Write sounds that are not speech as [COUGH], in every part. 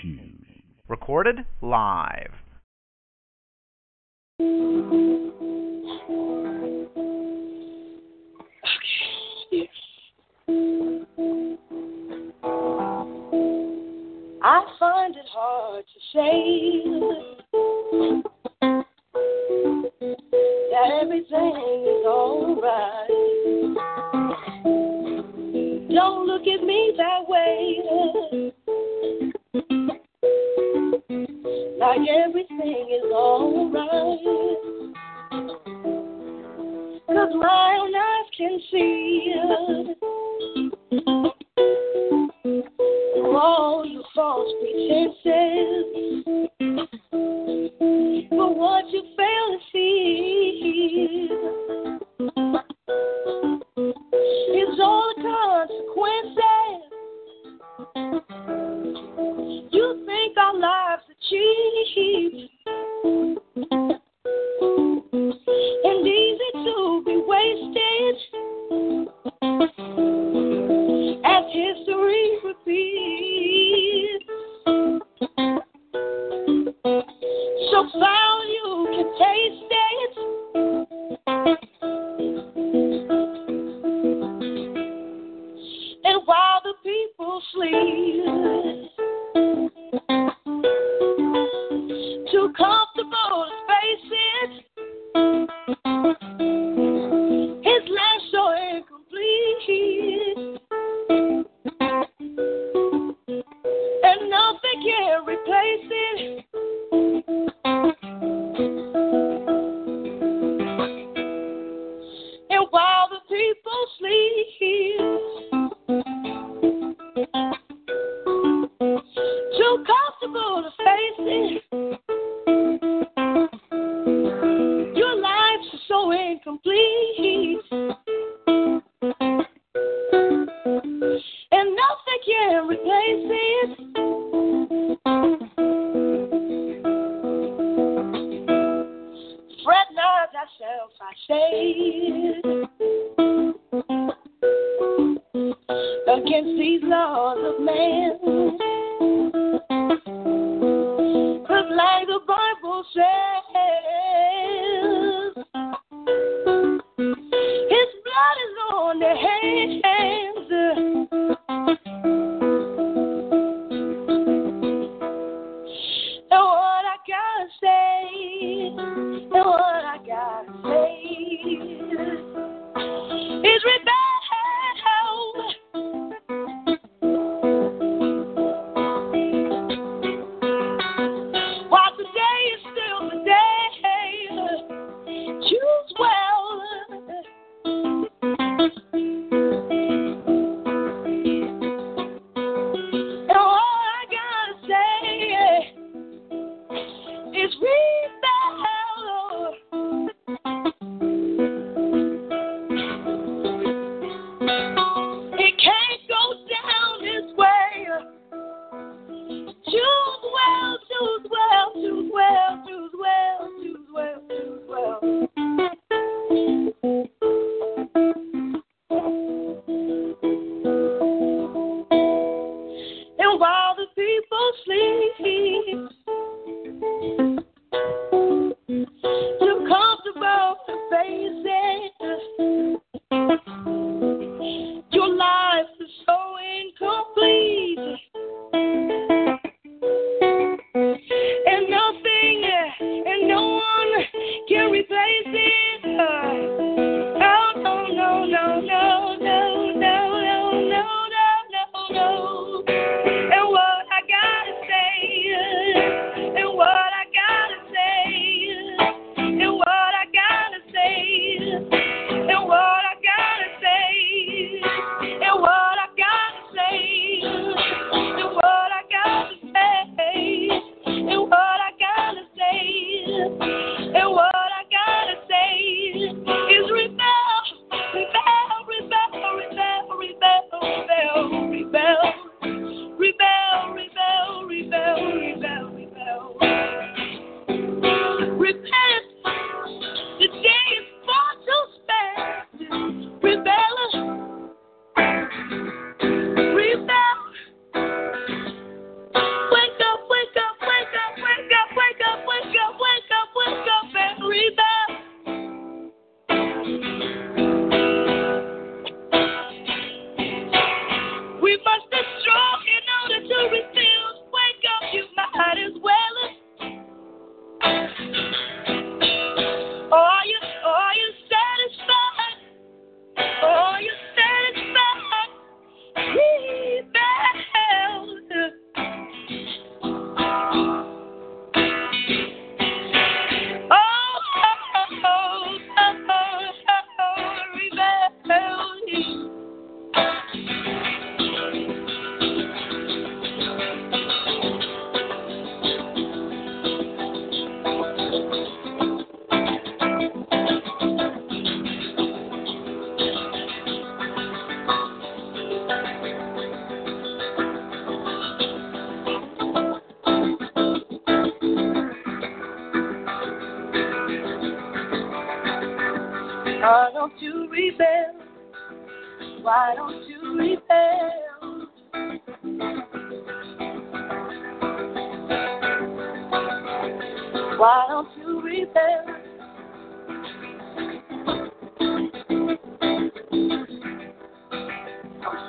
Shoes. Recorded live. I find it hard to say that everything is alright. Don't look at me that way. Like everything is alright. Cause my eyes can see it. All your false pretenses. But what you fail to see is all the consequences. You think our lives are cheap and easy to be wasted as history repeats. So foul you can taste it. And while the people sleep,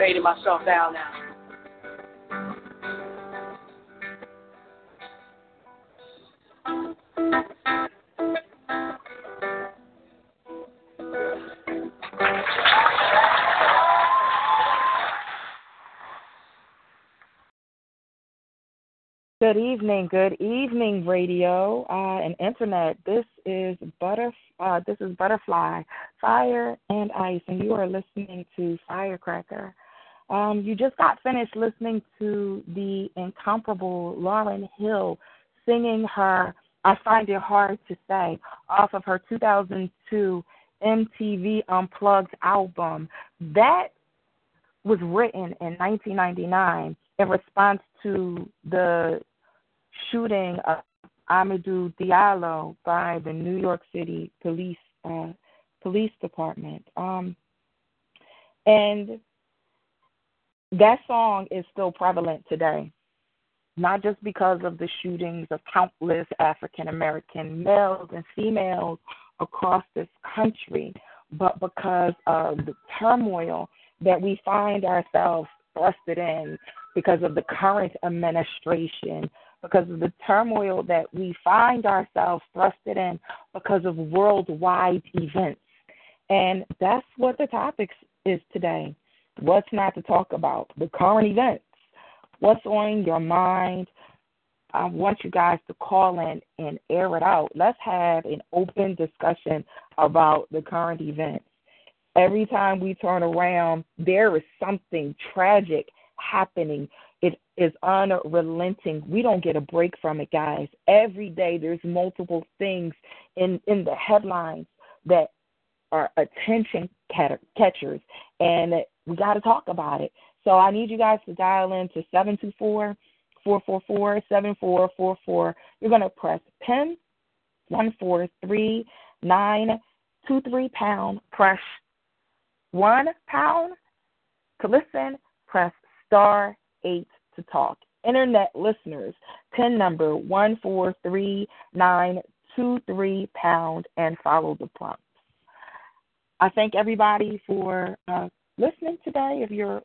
Fading myself down now. Good evening, good evening, radio uh, and internet. This is Butter. Uh, this is Butterfly, Fire and Ice, and you are listening to Firecracker. Um, you just got finished listening to the incomparable Lauryn Hill singing her "I Find It Hard to Say" off of her 2002 MTV Unplugged album. That was written in 1999 in response to the shooting of Amadou Diallo by the New York City Police uh, Police Department. Um, and that song is still prevalent today, not just because of the shootings of countless African American males and females across this country, but because of the turmoil that we find ourselves thrusted in because of the current administration, because of the turmoil that we find ourselves thrusted in because of worldwide events. And that's what the topic is today. What's not to talk about? The current events. What's on your mind? I want you guys to call in and air it out. Let's have an open discussion about the current events. Every time we turn around, there is something tragic happening. It is unrelenting. We don't get a break from it, guys. Every day there's multiple things in in the headlines that are attention catchers, and we got to talk about it. So I need you guys to dial in to seven two four four four four seven four four four. You're going to press pin one four three nine two three pound. Press one pound to listen. Press star eight to talk. Internet listeners, pin number one four three nine two three pound and follow the prompts. I thank everybody for uh, listening today. If you're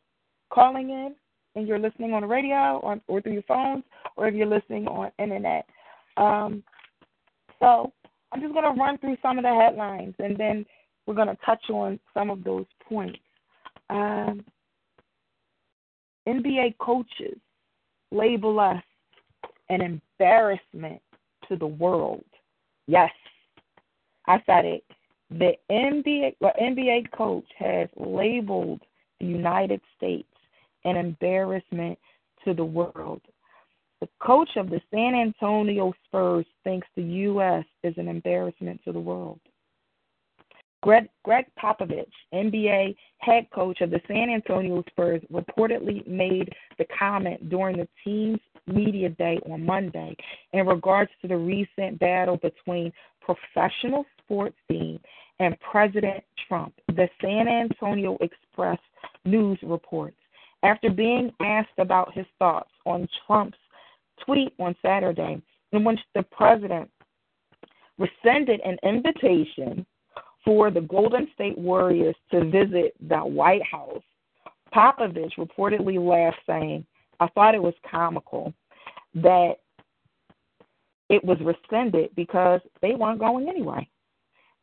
calling in and you're listening on the radio or, or through your phones, or if you're listening on internet. Um, so I'm just going to run through some of the headlines, and then we're going to touch on some of those points. Um, NBA coaches label us an embarrassment to the world. Yes, I said it. The NBA, NBA coach has labeled the United States an embarrassment to the world. The coach of the San Antonio Spurs thinks the U.S. is an embarrassment to the world. Greg, Gregg Popovich, NBA head coach of the San Antonio Spurs, reportedly made the comment during the team's media day on Monday in regards to the recent battle between professional sports team and President Trump. The San Antonio Express News reports after being asked about his thoughts on Trump's tweet on Saturday, in which the president rescinded an invitation for the Golden State Warriors to visit the White House, Popovich reportedly laughed, saying, I thought it was comical that it was rescinded because they weren't going anyway.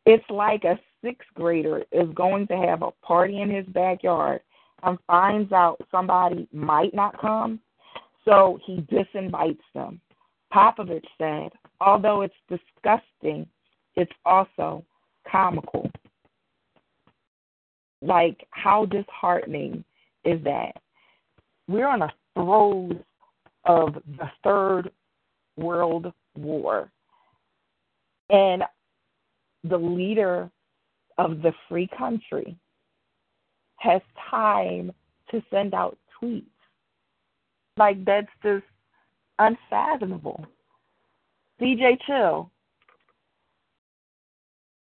It's like a sixth grader is going to have a party in his backyard and finds out somebody might not come, so he disinvites them. Popovich said, although it's disgusting, it's also comical. Like, how disheartening is that? We're on the throes of the Third World War. And the leader of the free country has time to send out tweets. Like, that's just unfathomable. DJ Chill,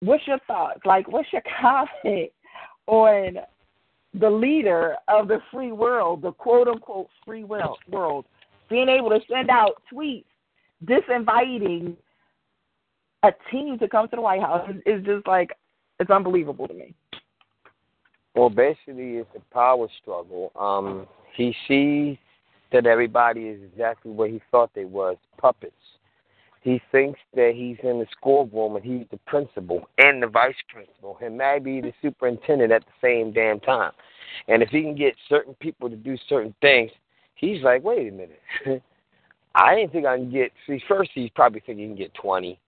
what's your thoughts? Like, what's your [LAUGHS] comment on the leader of the free world, the quote unquote free world, world being able to send out tweets disinviting a team to come to the White House is just like it's unbelievable to me. Well, basically, it's a power struggle. Um, he sees that everybody is exactly what he thought they was puppets. He thinks that he's in the schoolroom and he's the principal and the vice principal and maybe the superintendent at the same damn time. And if he can get certain people to do certain things, he's like, wait a minute. [LAUGHS] I didn't think I can get. See, first he's probably thinking he can get twenty,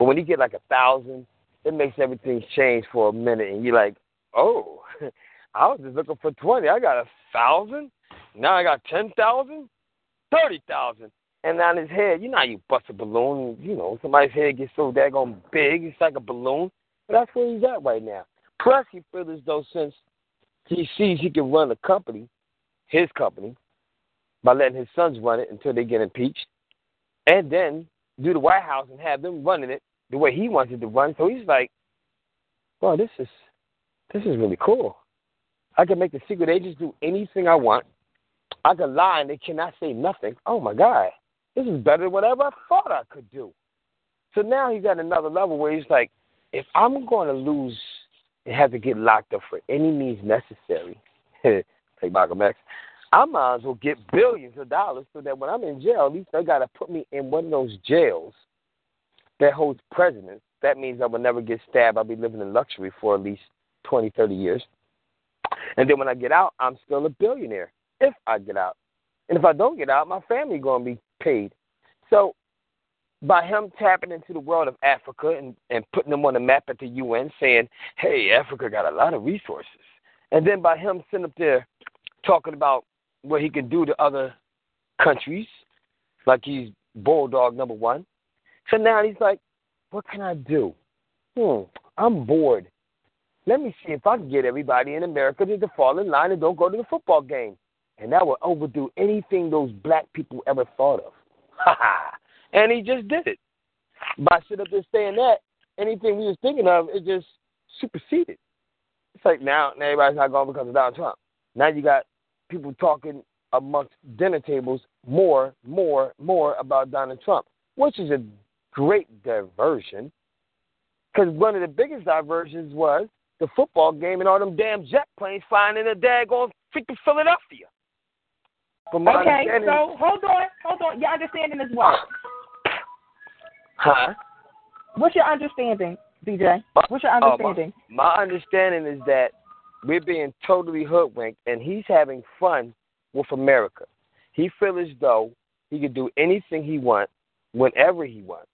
but when you get like a thousand, it makes everything change for a minute, and you're like, oh, [LAUGHS] I was just looking for twenty. I got a thousand. Now I got ten thousand, thirty thousand. And on his head, you know how you bust a balloon, you know, somebody's head gets so daggone big, it's like a balloon. But that's where he's at right now. Plus, he feels as though since he sees he can run a company, his company, by letting his sons run it until they get impeached, and then do the White House and have them running it the way he wants it to run. So he's like, well, this is this is really cool. I can make the secret agents do anything I want. I can lie and they cannot say nothing. Oh my God, this is better than whatever I thought I could do. So now he's at another level where he's like, if I'm going to lose and have to get locked up for any means necessary, [LAUGHS] take Malcolm X, I might as well get billions of dollars so that when I'm in jail, at least they got to put me in one of those jails that holds presidents. That means I will never get stabbed. I'll be living in luxury for at least 20, 30 years. And then when I get out, I'm still a billionaire if I get out. And if I don't get out, my family going to be paid. So by him tapping into the world of Africa and, and putting them on the map at the UN, saying, hey, Africa got a lot of resources. And then by him sitting up there talking about what he can do to other countries, like he's bulldog number one. So now he's like, what can I do? Hmm, I'm bored. Let me see if I can get everybody in America to fall in line and don't go to the football game. And that will overdo anything those black people ever thought of. [LAUGHS] Ha ha. And he just did it. By sitting up there saying that, anything we was thinking of, it just superseded. It's like now, now everybody's not going because of Donald Trump. Now you got people talking amongst dinner tables more, more, more about Donald Trump, which is a great diversion. Because one of the biggest diversions was the football game and all them damn jet planes flying in the daggone freaking Philadelphia. okay, so hold on, hold on. Your understanding is what? Huh? What's your understanding, DJ? What's your understanding? Uh, my, my understanding is that we're being totally hoodwinked, and he's having fun with America. He feels as though he could do anything he wants, whenever he wants,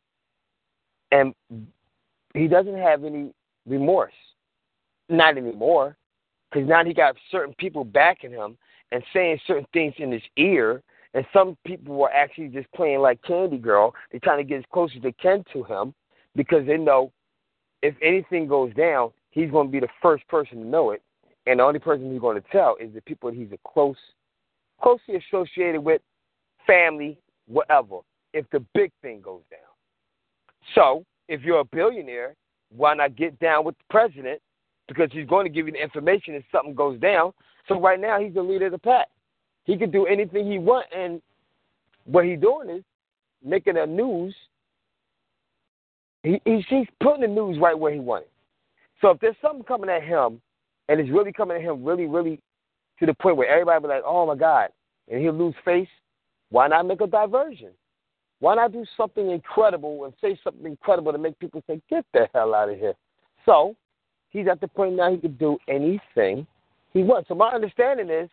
and he doesn't have any remorse. Not anymore, because now he got certain people backing him and saying certain things in his ear, and some people were actually just playing like Candy Girl. They're trying to get as close as they can to him because they know if anything goes down, he's going to be the first person to know it, and the only person he's going to tell is the people that he's a close, closely associated with, family, whatever. If the big thing goes down, so if you're a billionaire, why not get down with the president because he's going to give you the information if something goes down. So right now he's the leader of the pack. He can do anything he wants, and what he's doing is making a news. He, he's putting the news right where he wants it. So if there's something coming at him and it's really coming at him really, really to the point where everybody be like, oh my God, and he'll lose face, why not make a diversion? Why not do something incredible and say something incredible to make people say, get the hell out of here? So he's at the point now he can do anything he wants. So my understanding is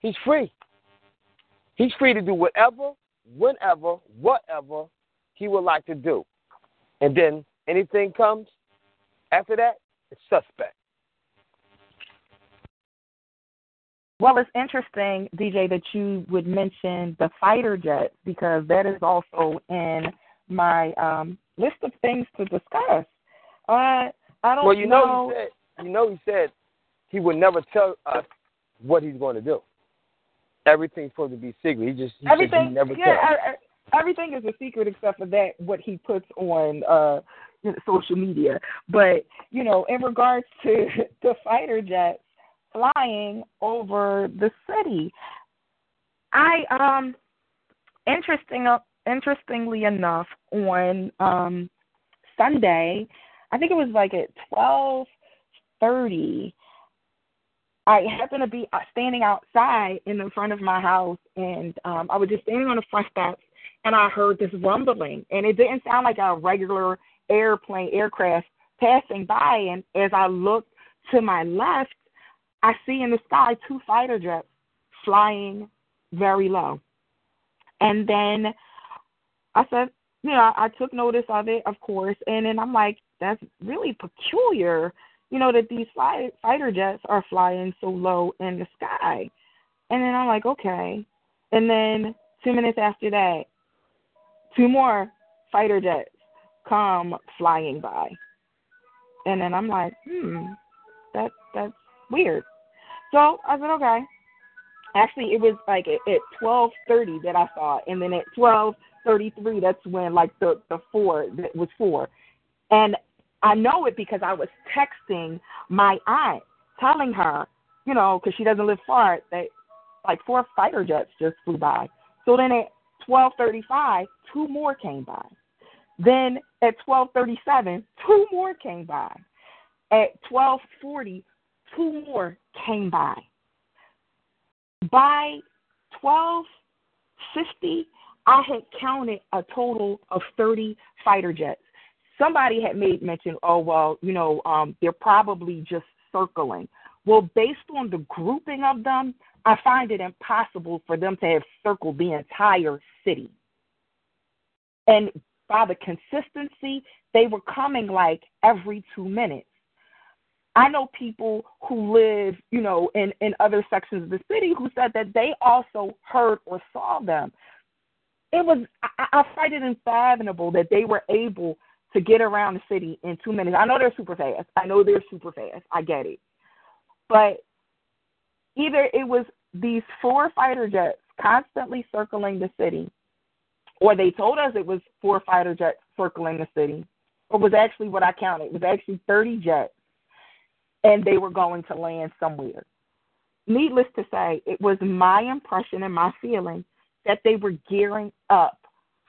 he's free. He's free to do whatever, whenever, whatever he would like to do. And then anything comes after that, it's suspect. Well, it's interesting, DJ, that you would mention the fighter jets because that is also in my um, list of things to discuss. Uh, I don't well, you know. know, he said, you know, he said he would never tell us what he's going to do. Everything's supposed to be secret. He just he everything. Said he never yeah, I, I, everything is a secret except for that what he puts on uh social media. But you know, in regards to [LAUGHS] the fighter jets flying over the city, I um interesting interestingly enough on um Sunday, I think it was like at twelve thirty. I happened to be uh, standing outside in the front of my house, and um, I was just standing on the front steps, and I heard this rumbling, and it didn't sound like a regular airplane aircraft passing by. And as I looked to my left, I see in the sky two fighter jets flying very low. And then I said, you know, I took notice of it, of course, and then I'm like, that's really peculiar you know, that these fly, fighter jets are flying so low in the sky. And then I'm like, okay. And then two minutes after that, two more fighter jets come flying by. And then I'm like, hmm, that that's weird. So I said, okay. Actually, it was like at, at 12:30 that I saw, it. and then at 12:33, that's when like the the four that was four, and I know it because I was texting my aunt, telling her, you know, because she doesn't live far, that like four fighter jets just flew by. So then at 12:35, two more came by. Then at 12:37, two more came by. At 12:40, two more came by. By 12:50, I had counted a total of 30 fighter jets somebody had made mention, oh well, you know, um, they're probably just circling. Well, based on the grouping of them, I find it impossible for them to have circled the entire city. And by the consistency, they were coming like every two minutes. I know people who live, you know, in, in other sections of the city who said that they also heard or saw them. It was I, I find it unfathomable that they were able to get around the city in two minutes. I know they're super fast. I know they're super fast. I get it. But either it was these four fighter jets constantly circling the city, or they told us it was four fighter jets circling the city, or was actually what I counted. It was actually 30 jets, and they were going to land somewhere. Needless to say, it was my impression and my feeling that they were gearing up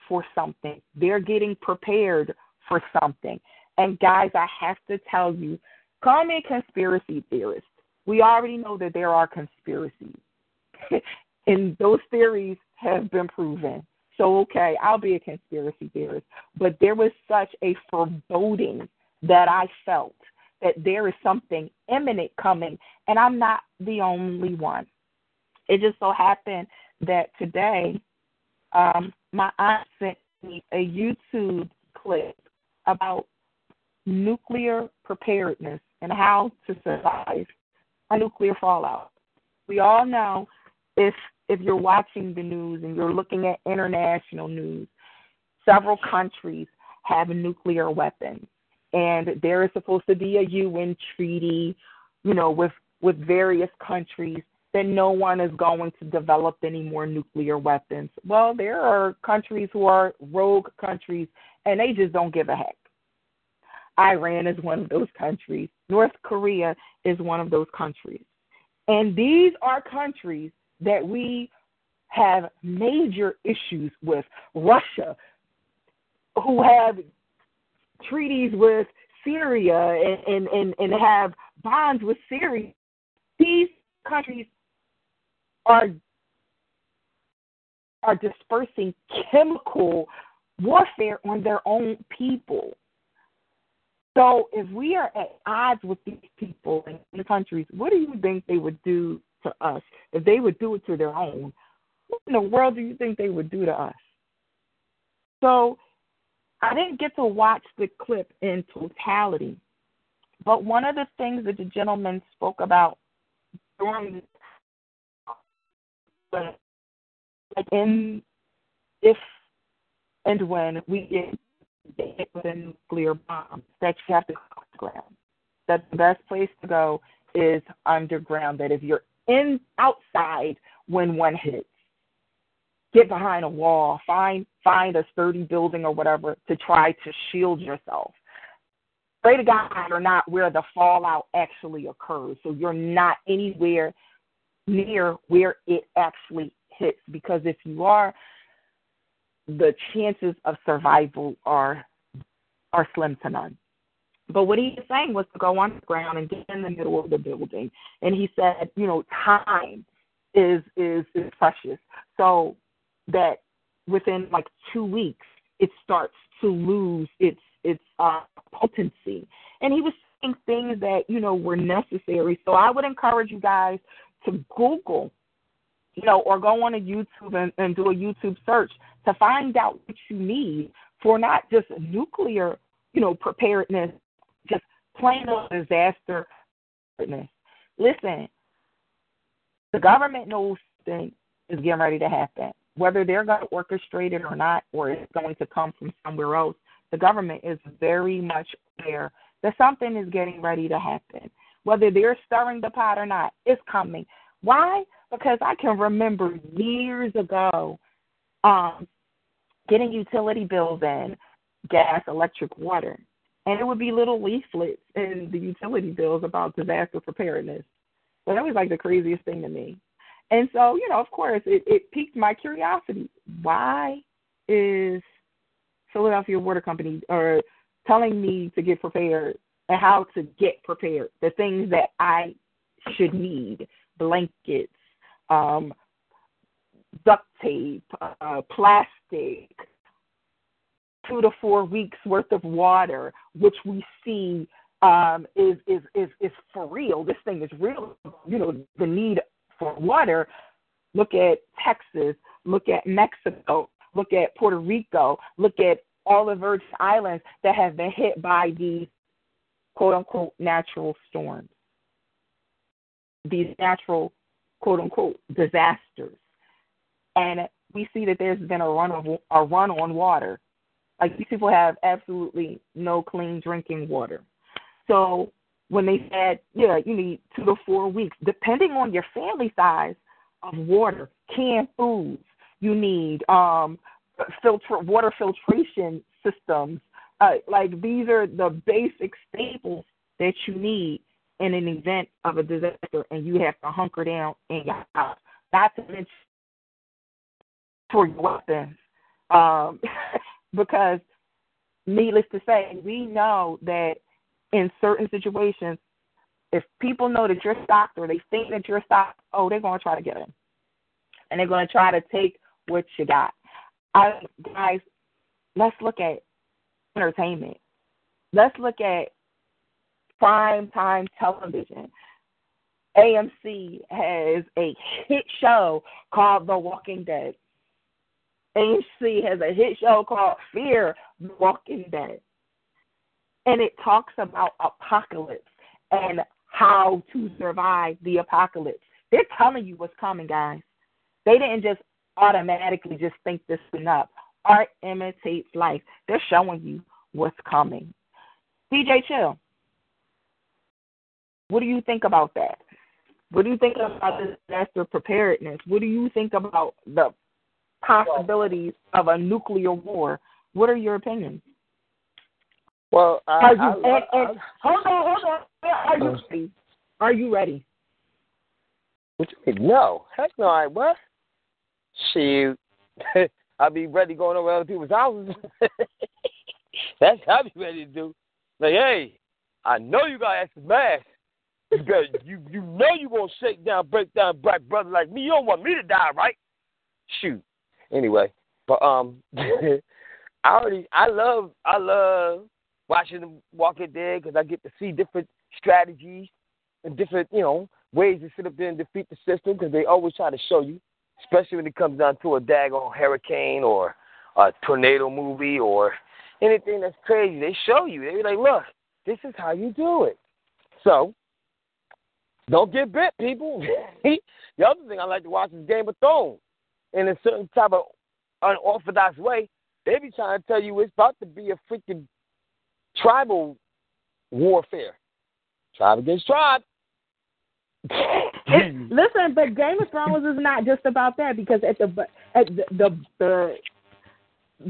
for something. They're getting prepared for something. And guys, I have to tell you, call me a conspiracy theorist. We already know that there are conspiracies. [LAUGHS] and those theories have been proven. So, okay, I'll be a conspiracy theorist. But there was such a foreboding that I felt that there is something imminent coming, and I'm not the only one. It just so happened that today um, my aunt sent me a YouTube clip about nuclear preparedness and how to survive a nuclear fallout. We all know if if you're watching the news and you're looking at international news, several countries have nuclear weapons. And there is supposed to be a UN treaty, you know, with with various countries that no one is going to develop any more nuclear weapons. Well, there are countries who are rogue countries and they just don't give a heck. Iran is one of those countries. North Korea is one of those countries. And these are countries that we have major issues with. Russia, who have treaties with Syria and, and, and have bonds with Syria. These countries are are dispersing chemical warfare on their own people. So if we are at odds with these people in the countries, what do you think they would do to us? If they would do it to their own, what in the world do you think they would do to us? So I didn't get to watch the clip in totality, but one of the things that the gentleman spoke about during like in if and when we get with a nuclear bomb that you have to go underground. That the best place to go is underground. That if you're in outside when one hits, get behind a wall, find find a sturdy building or whatever to try to shield yourself. pray to God you're not where the fallout actually occurs. So you're not anywhere near where it actually hits because if you are, the chances of survival are are slim to none. But what he was saying was to go on the ground and get in the middle of the building. And he said, you know, time is is is precious. So that within like two weeks it starts to lose its its uh, potency. And he was saying things that you know were necessary. So I would encourage you guys to Google, you know, or go on a YouTube and, and do a YouTube search to find out what you need for not just nuclear, you know, preparedness, just plain old disaster preparedness. Listen, the government knows things is getting ready to happen. Whether they're going to orchestrate it or not, or it's going to come from somewhere else, the government is very much aware that something is getting ready to happen. Whether they're stirring the pot or not, it's coming. Why? Because I can remember years ago um, getting utility bills in gas, electric, water. And it would be little leaflets in the utility bills about disaster preparedness. So that was like the craziest thing to me. And so, you know, of course, it, it piqued my curiosity. Why is Philadelphia Water Company or telling me to get prepared and how to get prepared? The things that I should need blankets, um, duct tape, uh, plastic, two to four weeks worth of water, which we see um, is, is is is for real. This thing is real. You know, the need for water. Look at Texas. Look at Mexico. Look at Puerto Rico. Look at all the Virgin Islands that have been hit by these quote unquote natural storms. These natural quote unquote disasters. And we see that there's been a run of a run on water. Like these people have absolutely no clean drinking water. So when they said, yeah, you need two to four weeks, depending on your family size of water, canned foods, you need um, filter water filtration systems. Uh, like these are the basic staples that you need in an event of a disaster, and you have to hunker down in your house. Not to mention for your weapons, um, [LAUGHS] because needless to say, we know that in certain situations, if people know that you're stocked or they think that you're stocked, oh, they're going to try to get in. And they're going to try to take what you got. I, guys, let's look at entertainment. Let's look at prime time television. AMC has a hit show called The Walking Dead. AMC has a hit show called Fear the Walking Dead and it talks about apocalypse and how to survive the apocalypse. They're telling you what's coming, guys. They didn't just automatically just think this thing up. Art imitates life. They're showing you what's coming. DJ Chill, what do you think about that? What do you think about disaster preparedness? What do you think about the possibilities of a nuclear war? What are your opinions? Well, I, are you, I, and, I, and, hold on, hold on. Are you uh, ready? Are you ready? What you mean? No. Heck no, I what? Shoot. [LAUGHS] I'll be ready going over other people's houses. [LAUGHS] That's what I'll be ready to do. Like, hey, I know you got extra mask. You better, you you know you gonna shake down, break down, black brother like me. You don't want me to die, right? Shoot. Anyway, but um, [LAUGHS] I already I love I love watching the Walking Dead because I get to see different strategies and different, you know, ways to sit up there and defeat the system because they always try to show you, especially when it comes down to a daggone hurricane or a tornado movie or anything that's crazy. They show you. They be like, look, this is how you do it. So, don't get bit, people. [LAUGHS] the other thing I like to watch is Game of Thrones. In a certain type of unorthodox way, they be trying to tell you it's about to be a freaking tribal warfare. Tribe against tribe. [LAUGHS] listen, but Game of Thrones is not just about that because at the at the, the the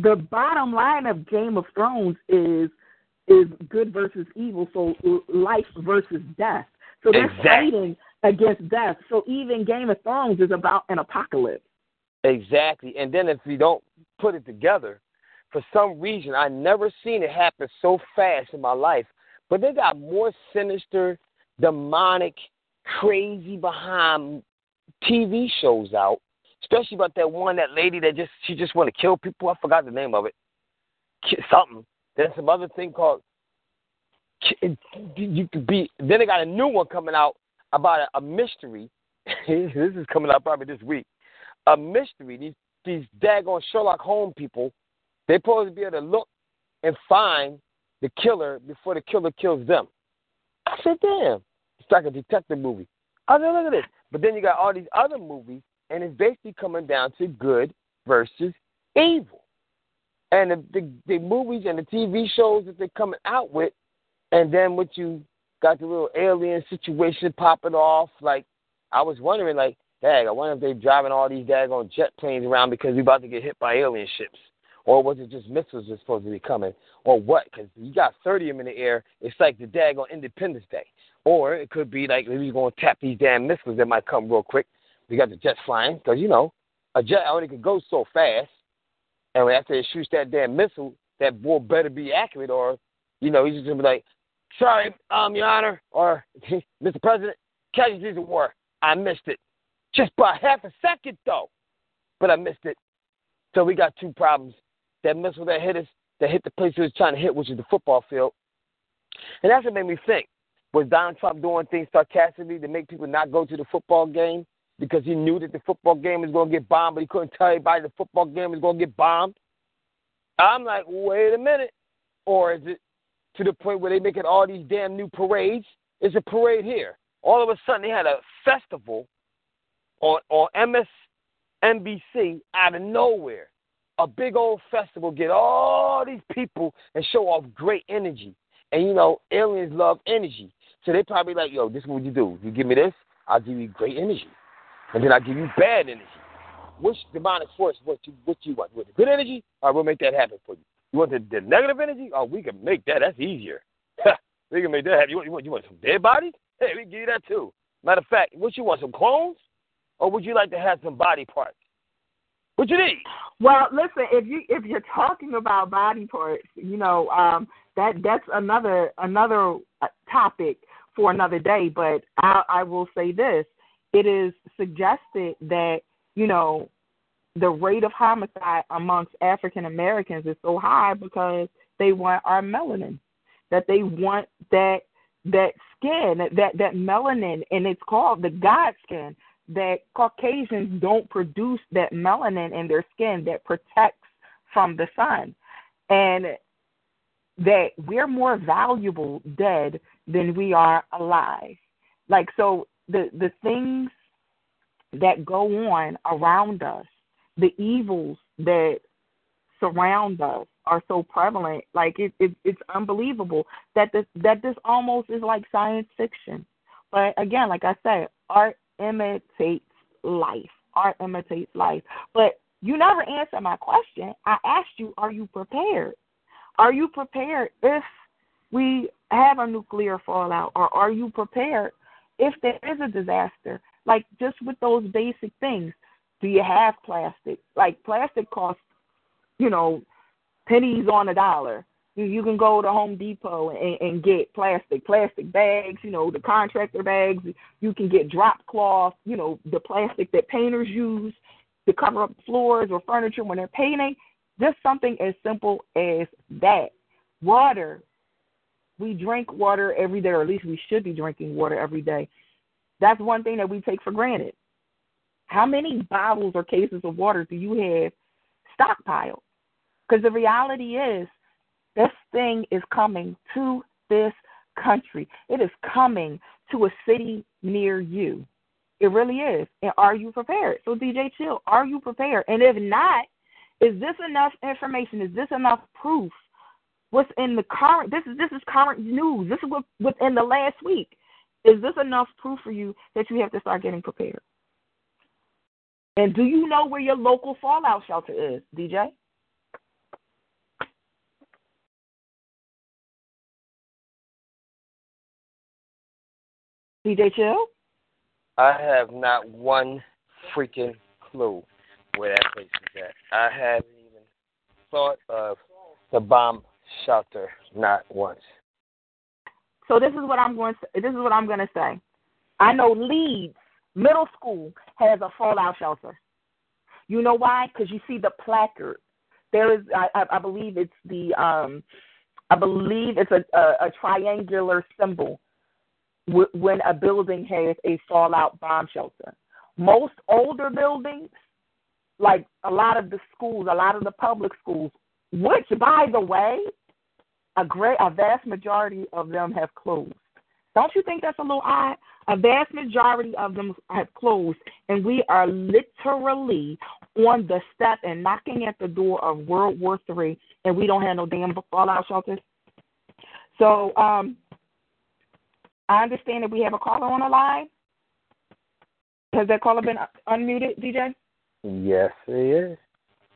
the bottom line of Game of Thrones is is good versus evil, so life versus death. So they're Exactly. fighting against death. So even Game of Thrones is about an apocalypse. Exactly. And then if you don't put it together, for some reason I never seen it happen so fast in my life. But they got more sinister, demonic, crazy behind TV shows out. Especially about that one, that lady that just she just want to kill people. I forgot the name of it. Something. Then some other thing called. You could be. Then they got a new one coming out about a, a mystery. [LAUGHS] this is coming out probably this week a mystery. These these daggone Sherlock Holmes people, they're supposed to be able to look and find the killer before the killer kills them. I said, damn, it's like a detective movie. I said, look at this. But then you got all these other movies, and it's basically coming down to good versus evil. And the, the, the movies and the TV shows that they're coming out with, and then what you got the little alien situation popping off. Like, I was wondering, like, dang, I wonder if they're driving all these daggone jet planes around because we about to get hit by alien ships. Or was it just missiles that's supposed to be coming? Or what? Because you got 30 of them in the air. It's like the dag on Independence Day. Or it could be like maybe we're going to tap these damn missiles that might come real quick. We got the jets flying because, you know, a jet only can go so fast. And after it shoots that damn missile, that boy better be accurate or, you know, he's just going to be like, sorry, um, Your Honor, or [LAUGHS] Mr. President, casualties of war. I missed it. Just by half a second, though. But I missed it. So we got two problems. That missile that hit us, that hit the place he was trying to hit, which is the football field. And that's what made me think. Was Donald Trump doing things sarcastically to make people not go to the football game because he knew that the football game was going to get bombed, but he couldn't tell everybody the football game was going to get bombed? I'm like, wait a minute. Or is it to the point where they making all these damn new parades? It's a parade here. All of a sudden, they had a festival on on MSNBC out of nowhere. A big old festival, get all these people and show off great energy. And you know, aliens love energy. So they probably like, yo, this is what you do. You give me this, I'll give you great energy. And then I'll give you bad energy. Which demonic force what you what you want? With the good energy? All right, we'll make that happen for you. You want the, the negative energy? Oh, we can make that. That's easier. [LAUGHS] we can make that happen. You want, you want you want some dead bodies? Hey, we can give you that too. Matter of fact, what you want, some clones? Or would you like to have some body parts? What you need? Well, listen, if you if you're talking about body parts, you know, um, that that's another another uh, topic for another day. But I, I will say this: it is suggested that you know the rate of homicide amongst African Americans is so high because they want our melanin, that they want that that skin, that that melanin, and it's called the God skin that Caucasians don't produce that melanin in their skin that protects from the sun. And that we're more valuable dead than we are alive. Like so the the things that go on around us, the evils that surround us are so prevalent. Like it, it it's unbelievable that this that this almost is like science fiction. But again, like I said, art imitates life. Art imitates life. But you never answered my question. I asked you, are you prepared? Are you prepared if we have a nuclear fallout, or are you prepared if there is a disaster? Like just with those basic things, do you have plastic? Like plastic costs, you know, pennies on a dollar. You, you can go to Home Depot and, and get plastic, plastic bags, you know, the contractor bags. You can get drop cloth, you know, the plastic that painters use to cover up floors or furniture when they're painting. Just something as simple as that. Water. We drink water every day, or at least we should be drinking water every day. That's one thing that we take for granted. How many bottles or cases of water do you have stockpiled? Because the reality is, this thing is coming to this country. It is coming to a city near you. It really is. And are you prepared? So, DJ Chill, are you prepared? And if not, is this enough information? Is this enough proof? What's in the current? This is this is current news. This is what within the last week. Is this enough proof for you that you have to start getting prepared? And do you know where your local fallout shelter is, DJ? DJ Chill? I have not one freaking clue where that place is at. I haven't even thought of the bomb shelter, not once. So this is what I'm going to this is what I'm going to say. I know Leeds Middle School has a fallout shelter. You know why? Because you see the placard. There is, I, I believe it's the, um, I believe it's a, a, a triangular symbol when a building has a fallout bomb shelter. Most older buildings, like a lot of the schools, a lot of the public schools, which, by the way, a great, a vast majority of them have closed. Don't you think that's a little odd? A vast majority of them have closed, and we are literally on the step and knocking at the door of World War Three, and we don't have no damn fallout shelters. So, um, I understand that we have a caller on the line. Has that caller been unmuted, DJ? Yes, it is.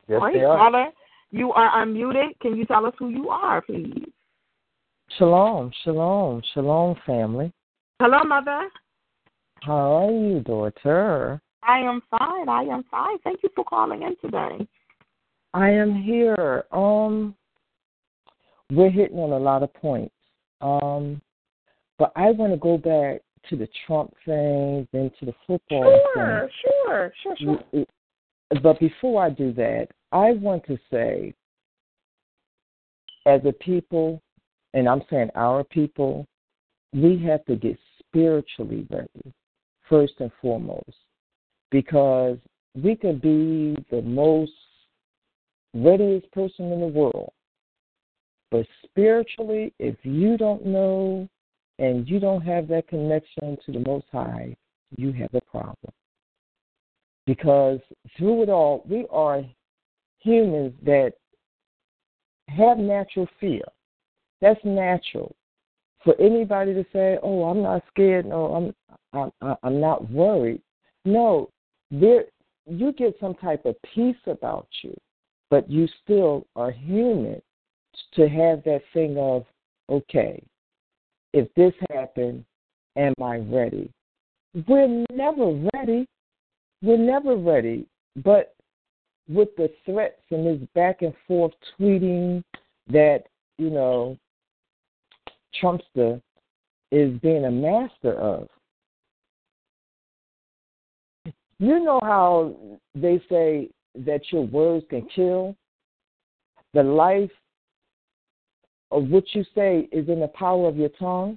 Yes, Great, they are. caller. You are unmuted. Can you tell us who you are, please? Shalom, shalom, shalom, family. Hello, mother. How are you, daughter? I am fine. I am fine. Thank you for calling in today. I am here. Um, we're hitting on a lot of points. Um, but I want to go back to the Trump thing, then to the football Sure, thing. sure, sure, sure. Mm, but before I do that, I want to say, as a people, and I'm saying our people, we have to get spiritually ready, first and foremost, because we can be the most readiest person in the world. But spiritually, if you don't know and you don't have that connection to the Most High, you have a problem. Because through it all, we are humans that have natural fear. That's natural. For anybody to say, "Oh, I'm not scared," no, I'm I'm I'm not worried. No, there you get some type of peace about you, but you still are human to have that thing of, okay, if this happened, am I ready? We're never ready. We're never ready. But with the threats and this back and forth tweeting that, you know, Trumpster is being a master of. You know how they say that your words can kill? The life of what you say is in the power of your tongue.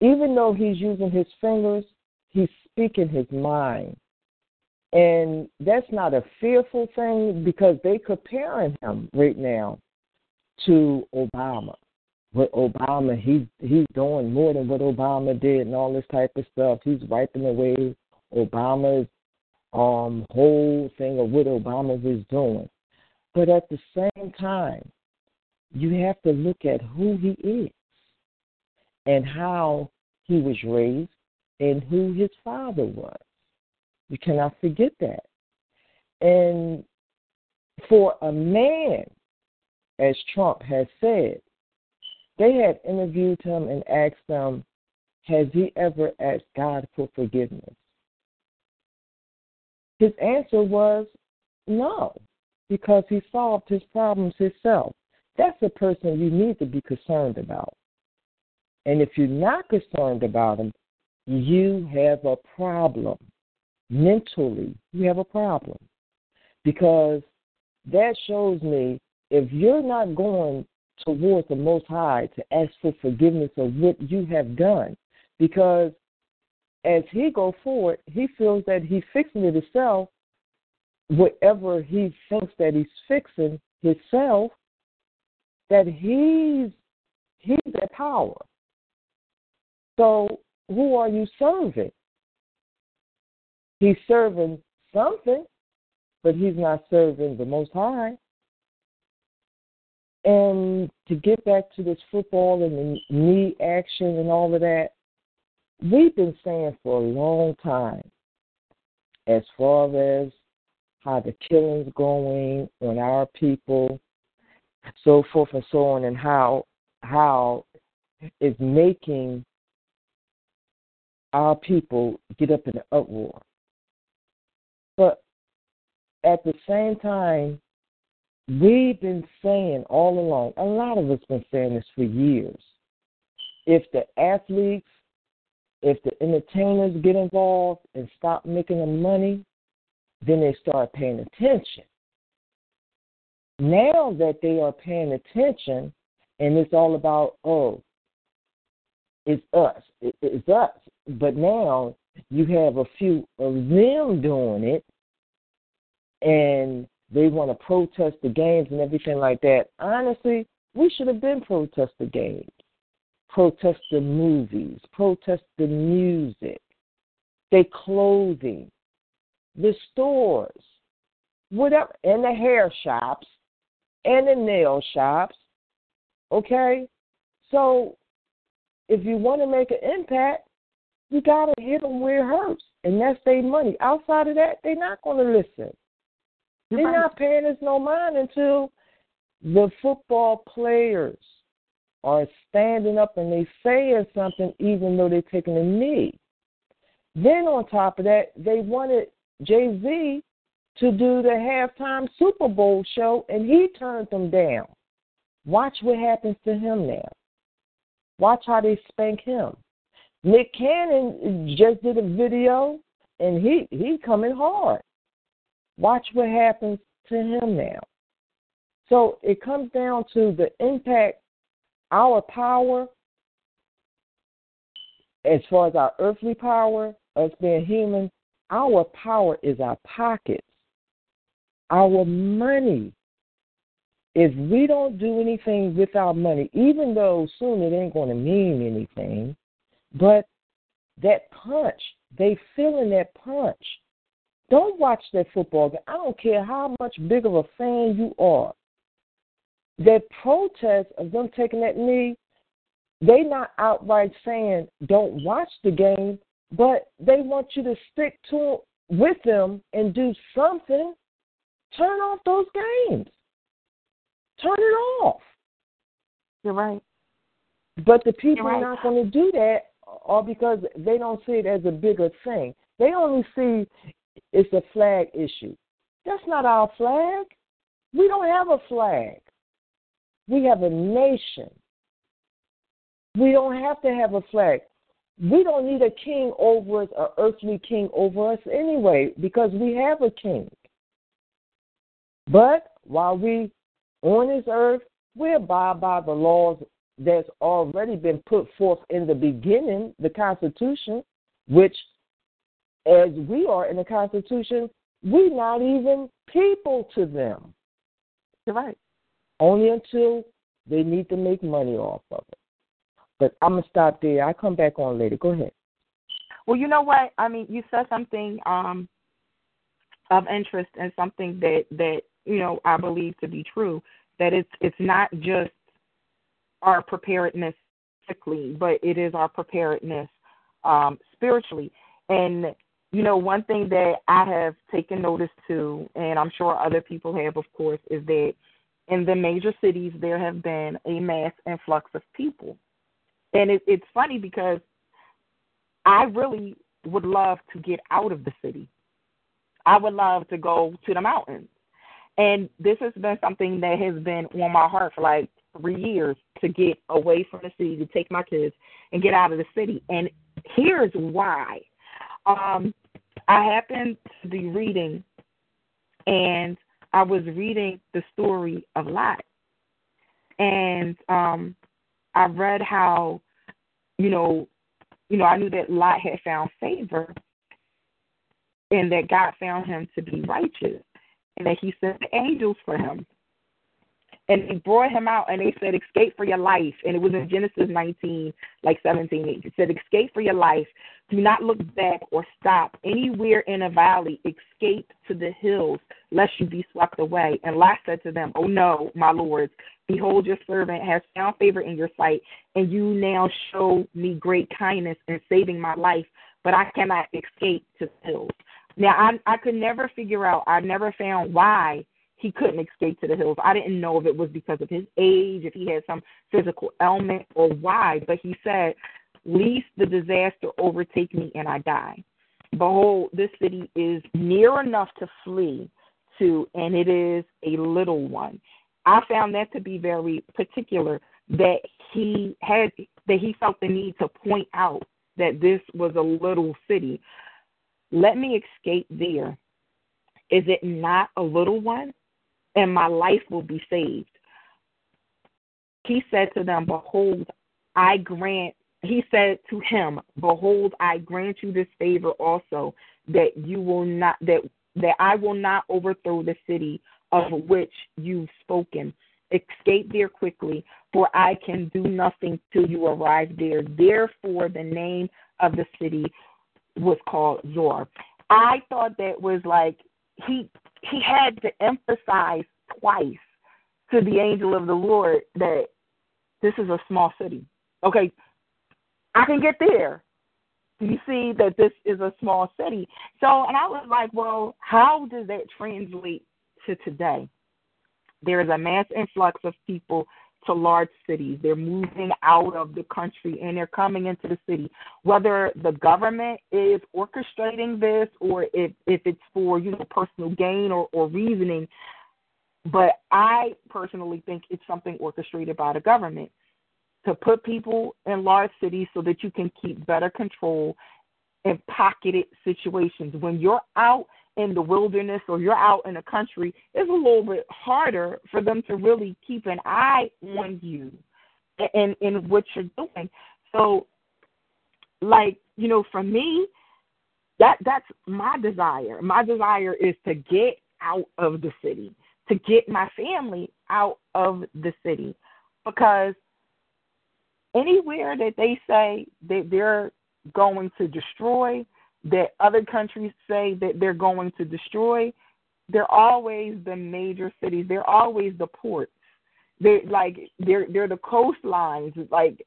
Even though he's using his fingers, he's speaking his mind. And that's not a fearful thing because they comparing him right now to Obama. What Obama he he's doing more than what Obama did and all this type of stuff. He's wiping away Obama's um whole thing of what Obama was doing. But at the same time, you have to look at who he is and how he was raised and who his father was. You cannot forget that. And for a man, as Trump has said, they had interviewed him and asked him, Has he ever asked God for forgiveness? His answer was no, because he solved his problems himself. That's a person you need to be concerned about. And if you're not concerned about him, you have a problem. Mentally, you have a problem. Because that shows me if you're not going towards the Most High to ask for forgiveness of what you have done, because as he go forward, he feels that he's fixing it himself. Whatever he thinks that he's fixing himself, that he's he's at power. So who are you serving? He's serving something, but he's not serving the Most High. And to get back to this football and the knee action and all of that, we've been saying for a long time, as far as how the killing's going on our people, so forth and so on, and how how it's making our people get up in an uproar. But at the same time, we've been saying all along, a lot of us been saying this for years. If the athletes, if the entertainers get involved and stop making the money, then they start paying attention. Now that they are paying attention, and it's all about, oh, it's us, it's us. But now you have a few of them doing it, and they want to protest the games and everything like that. Honestly, we should have been protest the games, protest the movies, protest the music, the clothing, the stores, whatever, and the hair shops, and the nail shops. Okay? So if you want to make an impact, you got to hit them where it hurts. And that's their money. Outside of that, they're not going to listen. They're right. not paying us no mind until the football players are standing up and they saying something even though they're taking a knee. Then on top of that, they wanted Jay Z to do the halftime Super Bowl show, and he turned them down. Watch what happens to him now. Watch how they spank him. Nick Cannon just did a video, and he he coming hard. Watch what happens to him now. So it comes down to the impact, our power, as far as our earthly power, us being human, our power is our pockets, our money. If we don't do anything with our money, even though soon it ain't going to mean anything, but that punch, they feeling that punch. Don't watch that football game. I don't care how much big of a fan you are. That protest of them taking that knee, they not outright saying don't watch the game, but they want you to stick to with them and do something. Turn off those games. Turn it off. You're right. But the people right. are not going to do that, or because they don't see it as a bigger thing. They only see it's a flag issue. That's not our flag. We don't have a flag. We have a nation. We don't have to have a flag. We don't need a king over us, an earthly king over us anyway, because we have a king. But while we on this earth, we abide by the laws that's already been put forth in the beginning, the Constitution, which, as we are in the Constitution, we're not even people to them. You're right. Only until they need to make money off of it. But I'm gonna stop there. I come back on later. Go ahead. Well, you know what? I mean, you said something um, of interest and something that that you know I believe to be true. That it's it's not just our preparedness physically, but it is our preparedness um, spiritually. And you know, one thing that I have taken notice to, and I'm sure other people have, of course, is that in the major cities there have been a mass influx of people. And it, it's funny because I really would love to get out of the city. I would love to go to the mountains. And this has been something that has been on my heart for like three years to get away from the city, to take my kids and get out of the city. And here's why. Um, I happened to be reading, and I was reading the story of Lot. And um, I read how, you know, you know, I knew that Lot had found favor and that God found him to be righteous and that he sent angels for him. And they brought him out and they said, Escape for your life. And it was in Genesis 19, like 17. It said, Escape for your life. Do not look back or stop anywhere in a valley. Escape to the hills, lest you be swept away. And Lot said to them, Oh no, my lords, behold, your servant has found favor in your sight, and you now show me great kindness in saving my life, but I cannot escape to the hills. Now I I could never figure out. I never found why he couldn't escape to the hills. I didn't know if it was because of his age, if he had some physical ailment, or why. But he said, Least the disaster overtake me and I die. Behold, this city is near enough to flee to, and it is a little one. I found that to be very particular that he had that he felt the need to point out that this was a little city. Let me escape there. Is it not a little one? And my life will be saved. He said to them, Behold, I grant he said to him, Behold, I grant you this favor also, that you will not that that I will not overthrow the city of which you've spoken. Escape there quickly, for I can do nothing till you arrive there. Therefore, the name of the city was called Zoar. I thought that was like he he had to emphasize twice to the angel of the Lord that this is a small city. Okay, I can get there. Do you see that this is a small city? So, and I was like, well, how does that translate to today? There is a mass influx of people to large cities. They're moving out of the country and they're coming into the city. Whether the government is orchestrating this or if, if it's for, you know, personal gain or, or reasoning. But I personally think it's something orchestrated by the government to put people in large cities so that you can keep better control in pocketed situations. When you're out in the wilderness or you're out in the country, it's a little bit harder for them to really keep an eye on you and in what you're doing. So, like you know, for me, that that's my desire. My desire is to get out of the city, to get my family out of the city, because anywhere that they say that they're going to destroy, that other countries say that they're going to destroy, they're always the major cities. They're always the ports. They're like they're they're the coastlines. Like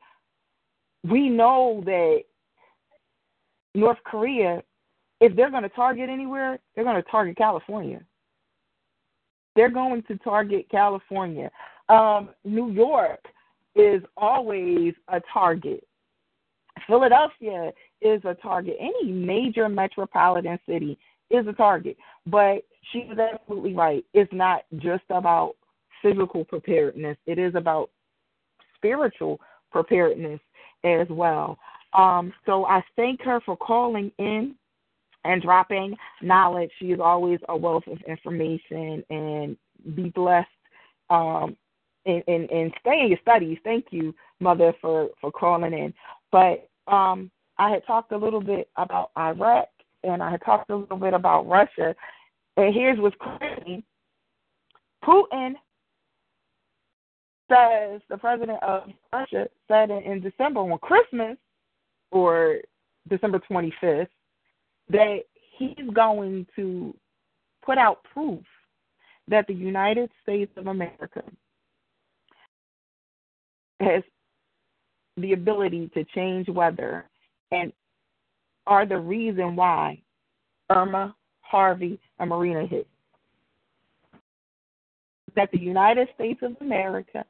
we know that North Korea, if they're going to target anywhere, they're going to target California. They're going to target California. Um, New York, is always a target. Philadelphia is a target. Any major metropolitan city is a target. But she was absolutely right. It's not just about physical preparedness, it is about spiritual preparedness as well. Um, so I thank her for calling in and dropping knowledge. She is always a wealth of information and be blessed um, and, stay in your studies. Thank you, Mother, for, for calling in. But um, I had talked a little bit about Iraq and I had talked a little bit about Russia. And here's what's crazy Putin says, the president of Russia said in, December on Christmas or December 25th that he's going to put out proof that the United States of America has the ability to change weather and are the reason why Irma, Harvey, and Maria hit. That the United States of America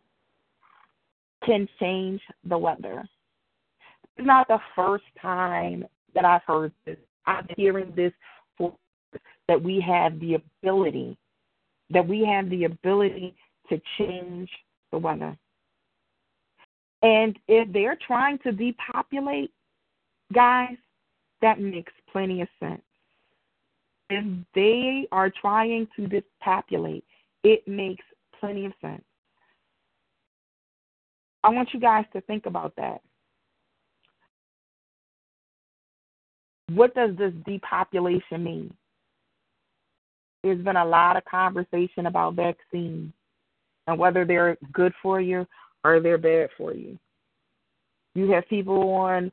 can change the weather. It's not the first time that I've heard this. Been hearing this for that we have the ability, that we have the ability to change the weather. And if they're trying to depopulate, guys, that makes plenty of sense. If they are trying to depopulate, it makes plenty of sense. I want you guys to think about that. What does this depopulation mean? There's been a lot of conversation about vaccines and whether they're good for you or they're bad for you. You have people on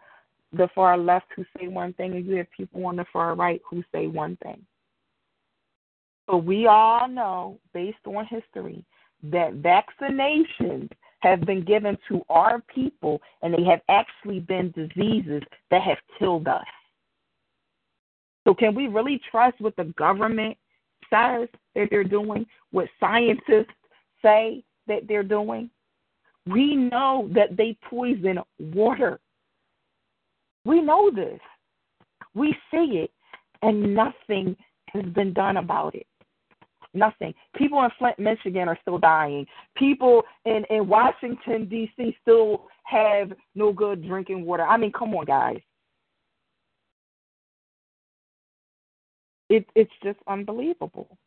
the far left who say one thing, and you have people on the far right who say one thing. But we all know, based on history, that vaccinations have been given to our people, and they have actually been diseases that have killed us. So, can we really trust what the government says that they're doing, what scientists say that they're doing? We know that they poison water. We know this. We see it, and nothing has been done about it. Nothing. People in Flint, Michigan are still dying. People in, in Washington, D.C. still have no good drinking water. I mean, come on, guys. It, it's just unbelievable.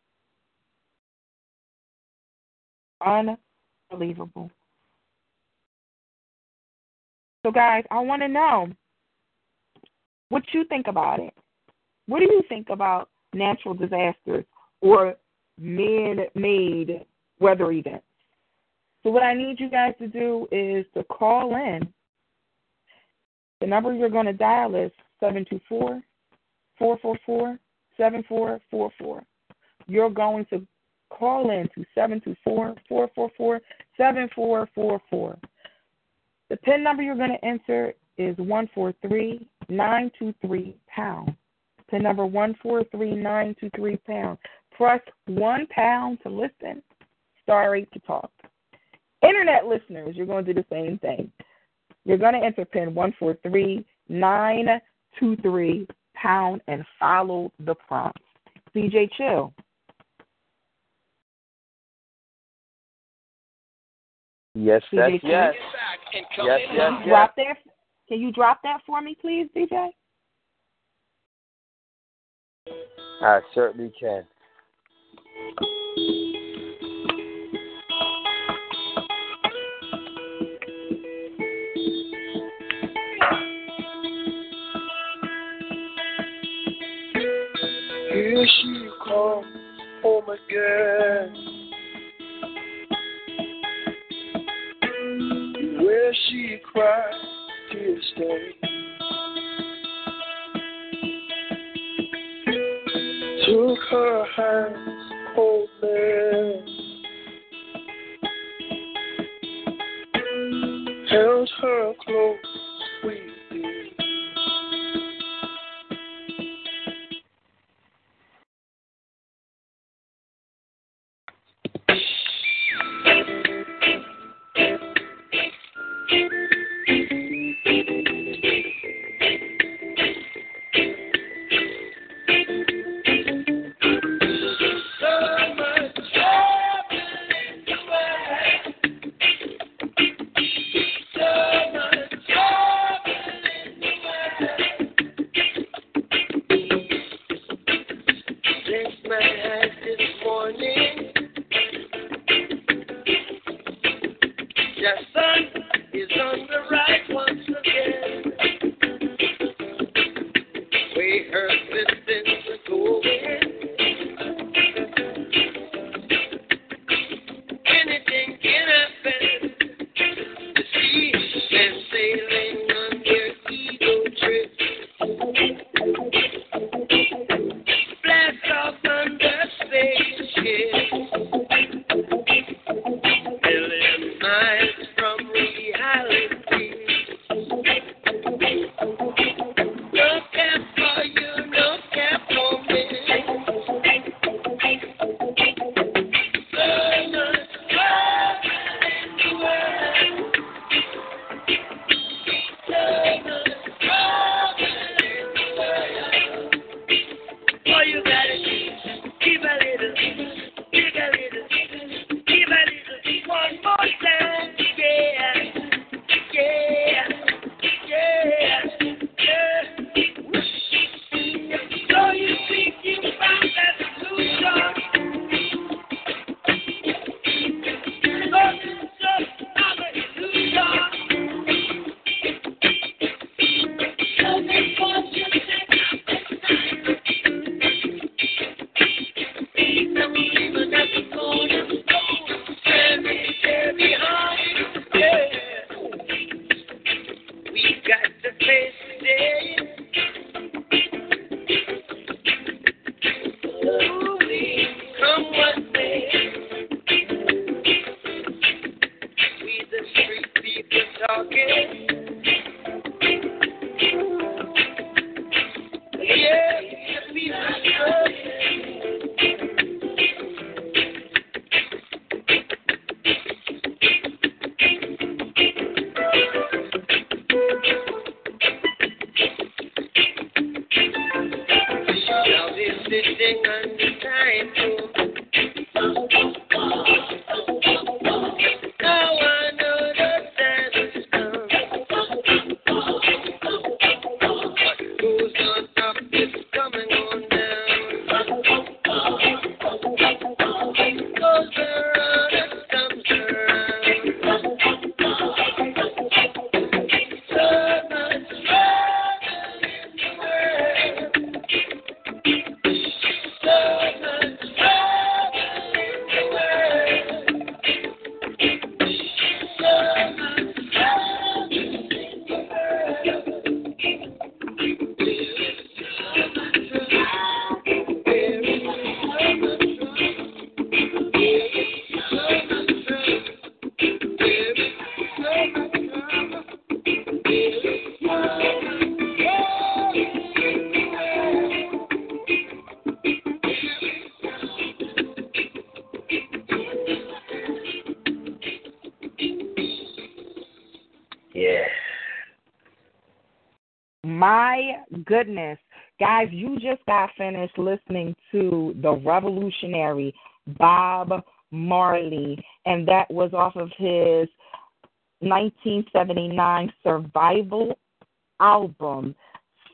Unbelievable. So, guys, I want to know what you think about it. What do you think about natural disasters or man made weather events? So, what I need you guys to do is to call in. The number you're going to dial is 724 444 7444. You're going to call in to 724 444 7444. The PIN number you're going to enter is 143923 pound. PIN number 143923 pound. Press 1 pound to listen, star 8 to talk. Internet listeners, you're going to do the same thing. You're going to enter PIN 143923 pound and follow the prompts. DJ Chill. Yes, yes, yes. Yes, yes, Can yes. drop that? Can you drop that for me, please, DJ? I certainly can. Here she comes oh, home again. Where she cried stay. Took her hands, holding. Held her goodness. Guys, you just got finished listening to the revolutionary Bob Marley, and that was off of his 1979 survival album,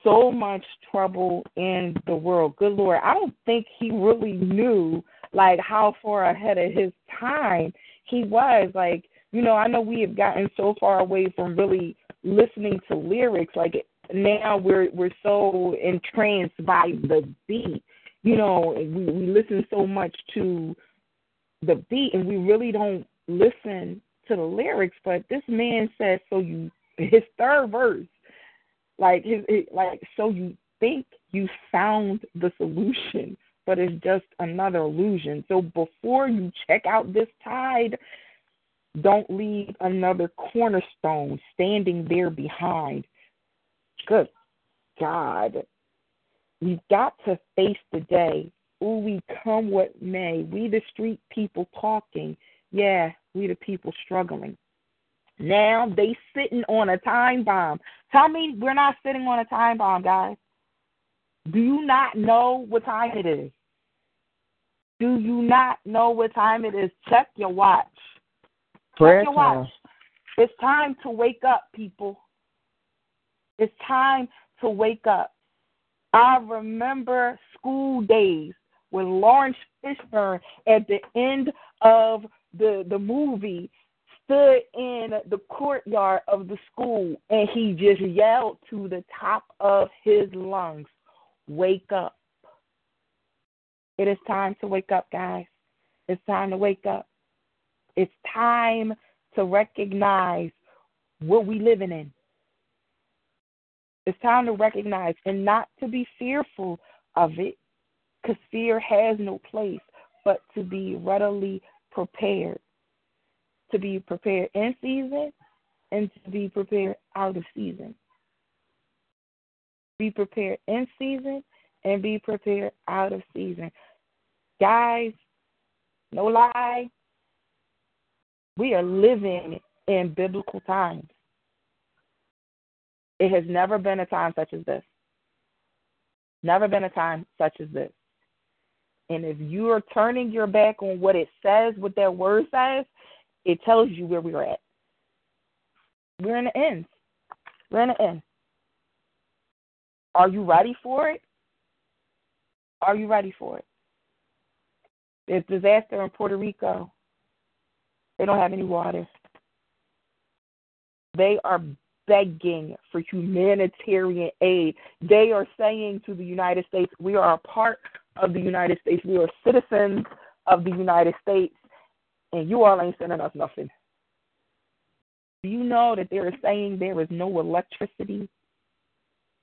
So Much Trouble in the World. Good Lord, I don't think he really knew like how far ahead of his time he was. Like, you know, I know we have gotten so far away from really listening to lyrics. Like now we're we're so entranced by the beat. You know, we, we listen so much to the beat and we really don't listen to the lyrics. But this man says, so you his third verse, like his, his like so you think you found the solution, but it's just another illusion. So before you check out this tide, don't leave another cornerstone standing there behind. Good God. We've got to face the day. Ooh, we come what may. We the street people talking. Yeah, we the people struggling. Now they sitting on a time bomb. Tell me we're not sitting on a time bomb, guys. Do you not know what time it is? Do you not know what time it is? Check your watch. Prayer Check your time. watch. It's time to wake up, people. It's time to wake up. I remember School Daze when Laurence Fishburne at the end of the the movie stood in the courtyard of the school and he just yelled to the top of his lungs, "Wake up." It is time to wake up, guys. It's time to wake up. It's time to recognize what we living in. It's time to recognize and not to be fearful of it, because fear has no place, but to be readily prepared. To be prepared in season and to be prepared out of season. Be prepared in season and be prepared out of season. Guys, no lie, we are living in biblical times. It has never been a time such as this. Never been a time such as this. And if you are turning your back on what it says, what that word says, it tells you where we're at. We're in the end. We're in the end. Are you ready for it? Are you ready for it? There's disaster in Puerto Rico. They don't have any water. They are begging for humanitarian aid. They are saying to the United States, we are a part of the United States. We are citizens of the United States, and you all ain't sending us nothing. Do you know that they are saying there is no electricity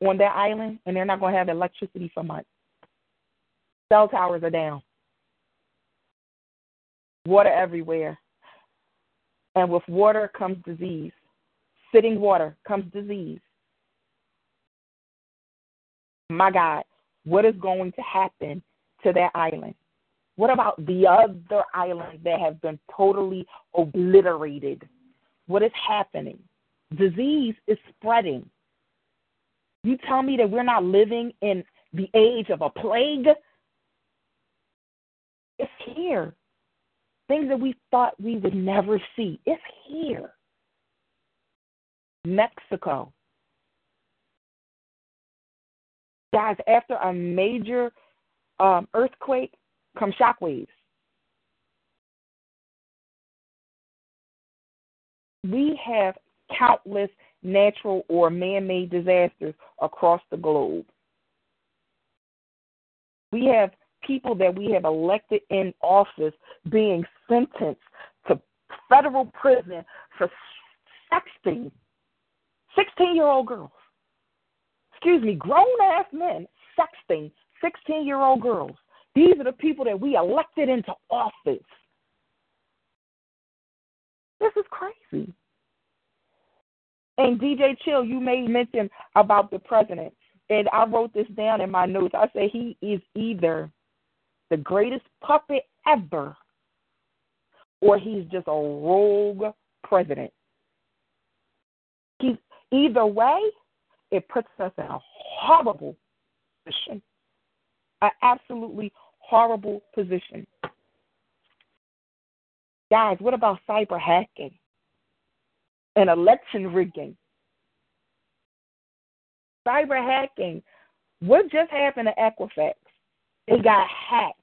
on that island, and they're not going to have electricity for months? Cell towers are down. Water everywhere. And with water comes disease. Sitting water comes disease. My God, what is going to happen to that island? What about the other islands that have been totally obliterated? What is happening? Disease is spreading. You tell me that we're not living in the age of a plague? It's here. Things that we thought we would never see. It's here. Mexico. Guys, after a major um, earthquake come shockwaves. We have countless natural or man made disasters across the globe. We have people that we have elected in office being sentenced to federal prison for sexting 16 year old girls. Excuse me, grown ass men sexting 16 year old girls. These are the people that we elected into office. This is crazy. And DJ Chill, you made mention about the president. And I wrote this down in my notes. I say he is either the greatest puppet ever or he's just a rogue president. He's either way, it puts us in a horrible position. An absolutely horrible position. Guys, what about cyber hacking and election rigging? Cyber hacking. What just happened to Equifax? They got hacked,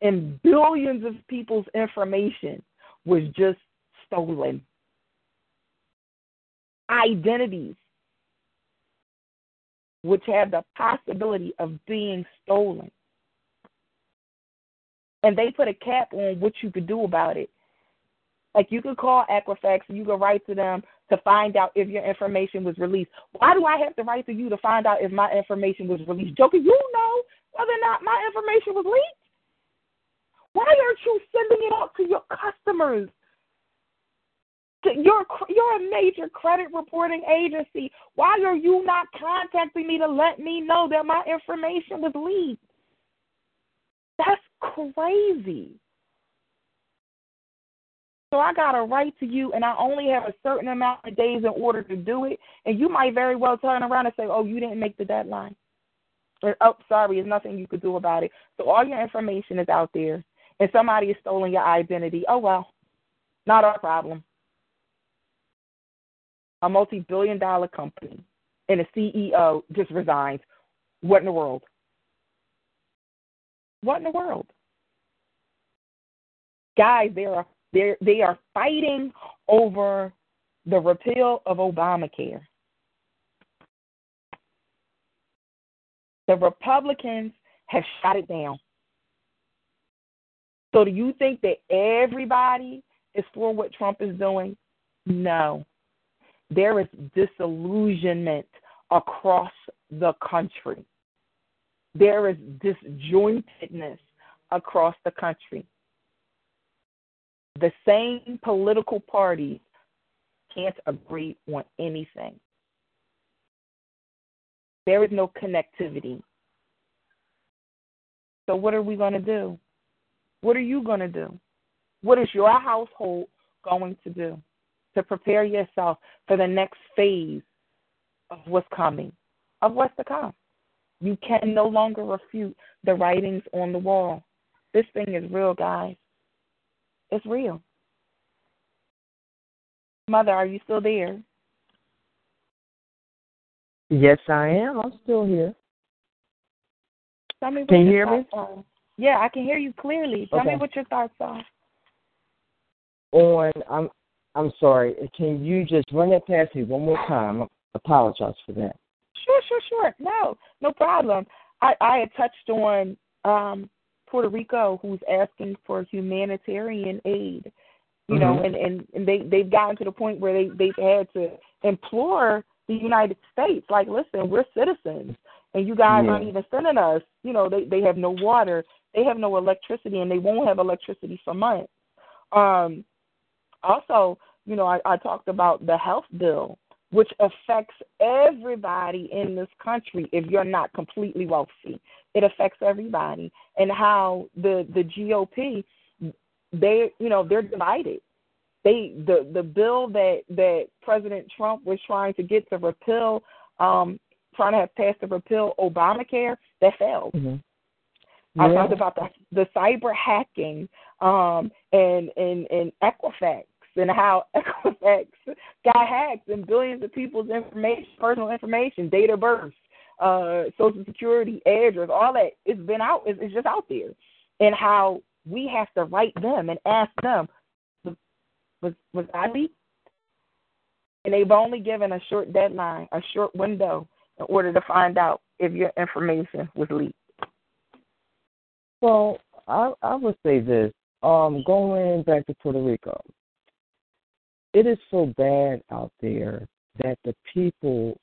and billions of people's information was just stolen. Identities, which have the possibility of being stolen. And they put a cap on what you could do about it. Like you could call Equifax, you could write to them to find out if your information was released. Why do I have to write to you to find out if my information was released? Joker, you know whether or not my information was leaked. Why aren't you sending it out to your customers? You're you're a major credit reporting agency. Why are you not contacting me to let me know that my information was leaked? That's crazy. So I got to write to you, and I only have a certain amount of days in order to do it. And you might very well turn around and say, "Oh, you didn't make the deadline." Or, oh, sorry, there's nothing you could do about it. So all your information is out there, and somebody has stolen your identity. Oh well, not our problem a multi billion dollar company and a CEO just resigns. What in the world? What in the world? Guys, they are they they are fighting over the repeal of Obamacare. The Republicans have shot it down. So do you think that everybody is for what Trump is doing? No there is disillusionment across the country. There is disjointedness across the country. The same political parties can't agree on anything. There is no connectivity. So, what are we going to do? What are you going to do? What is your household going to do? To prepare yourself for the next phase of what's coming, of what's to come. You can no longer refute the writings on the wall. This thing is real, guys. It's real. Mother, are you still there? Yes, I am. I'm still here. Tell me what can you hear me? Are. Yeah, I can hear you clearly. Tell okay. me what your thoughts are. On, I'm I'm sorry. Can you just run that past me one more time? I apologize for that. Sure, sure, sure. No, no problem. I, I had touched on um, Puerto Rico, who's asking for humanitarian aid. You mm-hmm. know, and, and and they they've gotten to the point where they they've had to implore the United States, like, listen, we're citizens, and you guys yeah. aren't even sending us. You know, they they have no water, they have no electricity, and they won't have electricity for months. Um, also, you know, I, I talked about the health bill, which affects everybody in this country if you're not completely wealthy. It affects everybody. And how the the GOP they you know, they're divided. They the the bill that that President Trump was trying to get to repeal um trying to have passed to repeal Obamacare, that failed. Mm-hmm. I talked about the the cyber hacking um and and and Equifax and how [LAUGHS] Equifax got hacked and billions of people's information, personal information, date of birth, uh, social security, address, all that. It's been out. It's, it's just out there, and how we have to write them and ask them, was was I leaked? And they've only given a short deadline, a short window, in order to find out if your information was leaked. Well, I I would say this. Um, going back to Puerto Rico, it is so bad out there that the people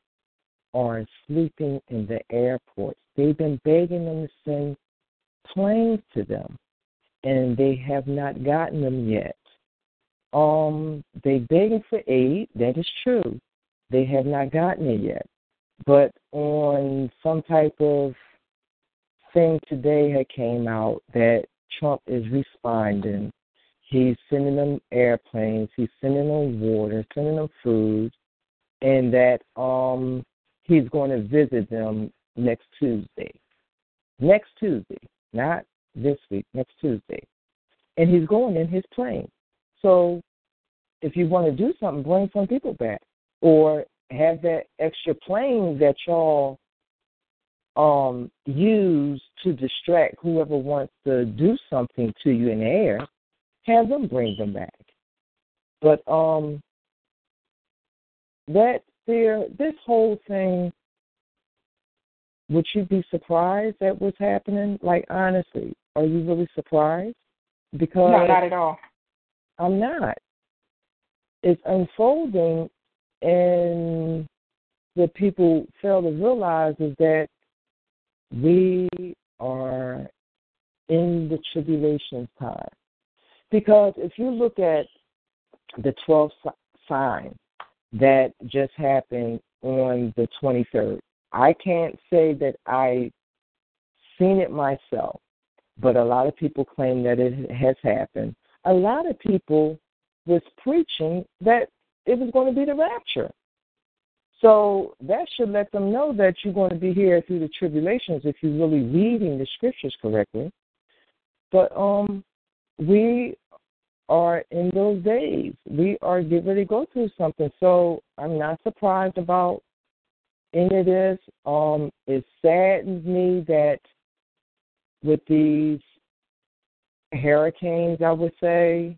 are sleeping in the airports. They've been begging them to send planes to them, and they have not gotten them yet. Um, they begging for aid. That is true. They have not gotten it yet. But on some type of thing today had came out that Trump is responding He's sending them airplanes. He's sending them water, sending them food, and that um he's going to visit them next Tuesday. Next Tuesday, not this week, next Tuesday. And he's going in his plane. So if you want to do something, bring some people back. Or have that extra plane that y'all um use to distract whoever wants to do something to you in the air, have them bring them back. But um that there this whole thing would you be surprised at what's happening? Like honestly, are you really surprised? Because No, not at all. I'm not. It's unfolding and what people fail to realize is that we are in the tribulation time. Because if you look at the 12th sign that just happened on the 23rd, I can't say that I seen it myself, but a lot of people claim that it has happened. A lot of people was preaching that it was going to be the rapture. So that should let them know that you're going to be here through the tribulations if you're really reading the scriptures correctly. But um, we are in those days. We are getting ready to go through something. So I'm not surprised about any of this. Um, it saddens me that with these hurricanes, I would say,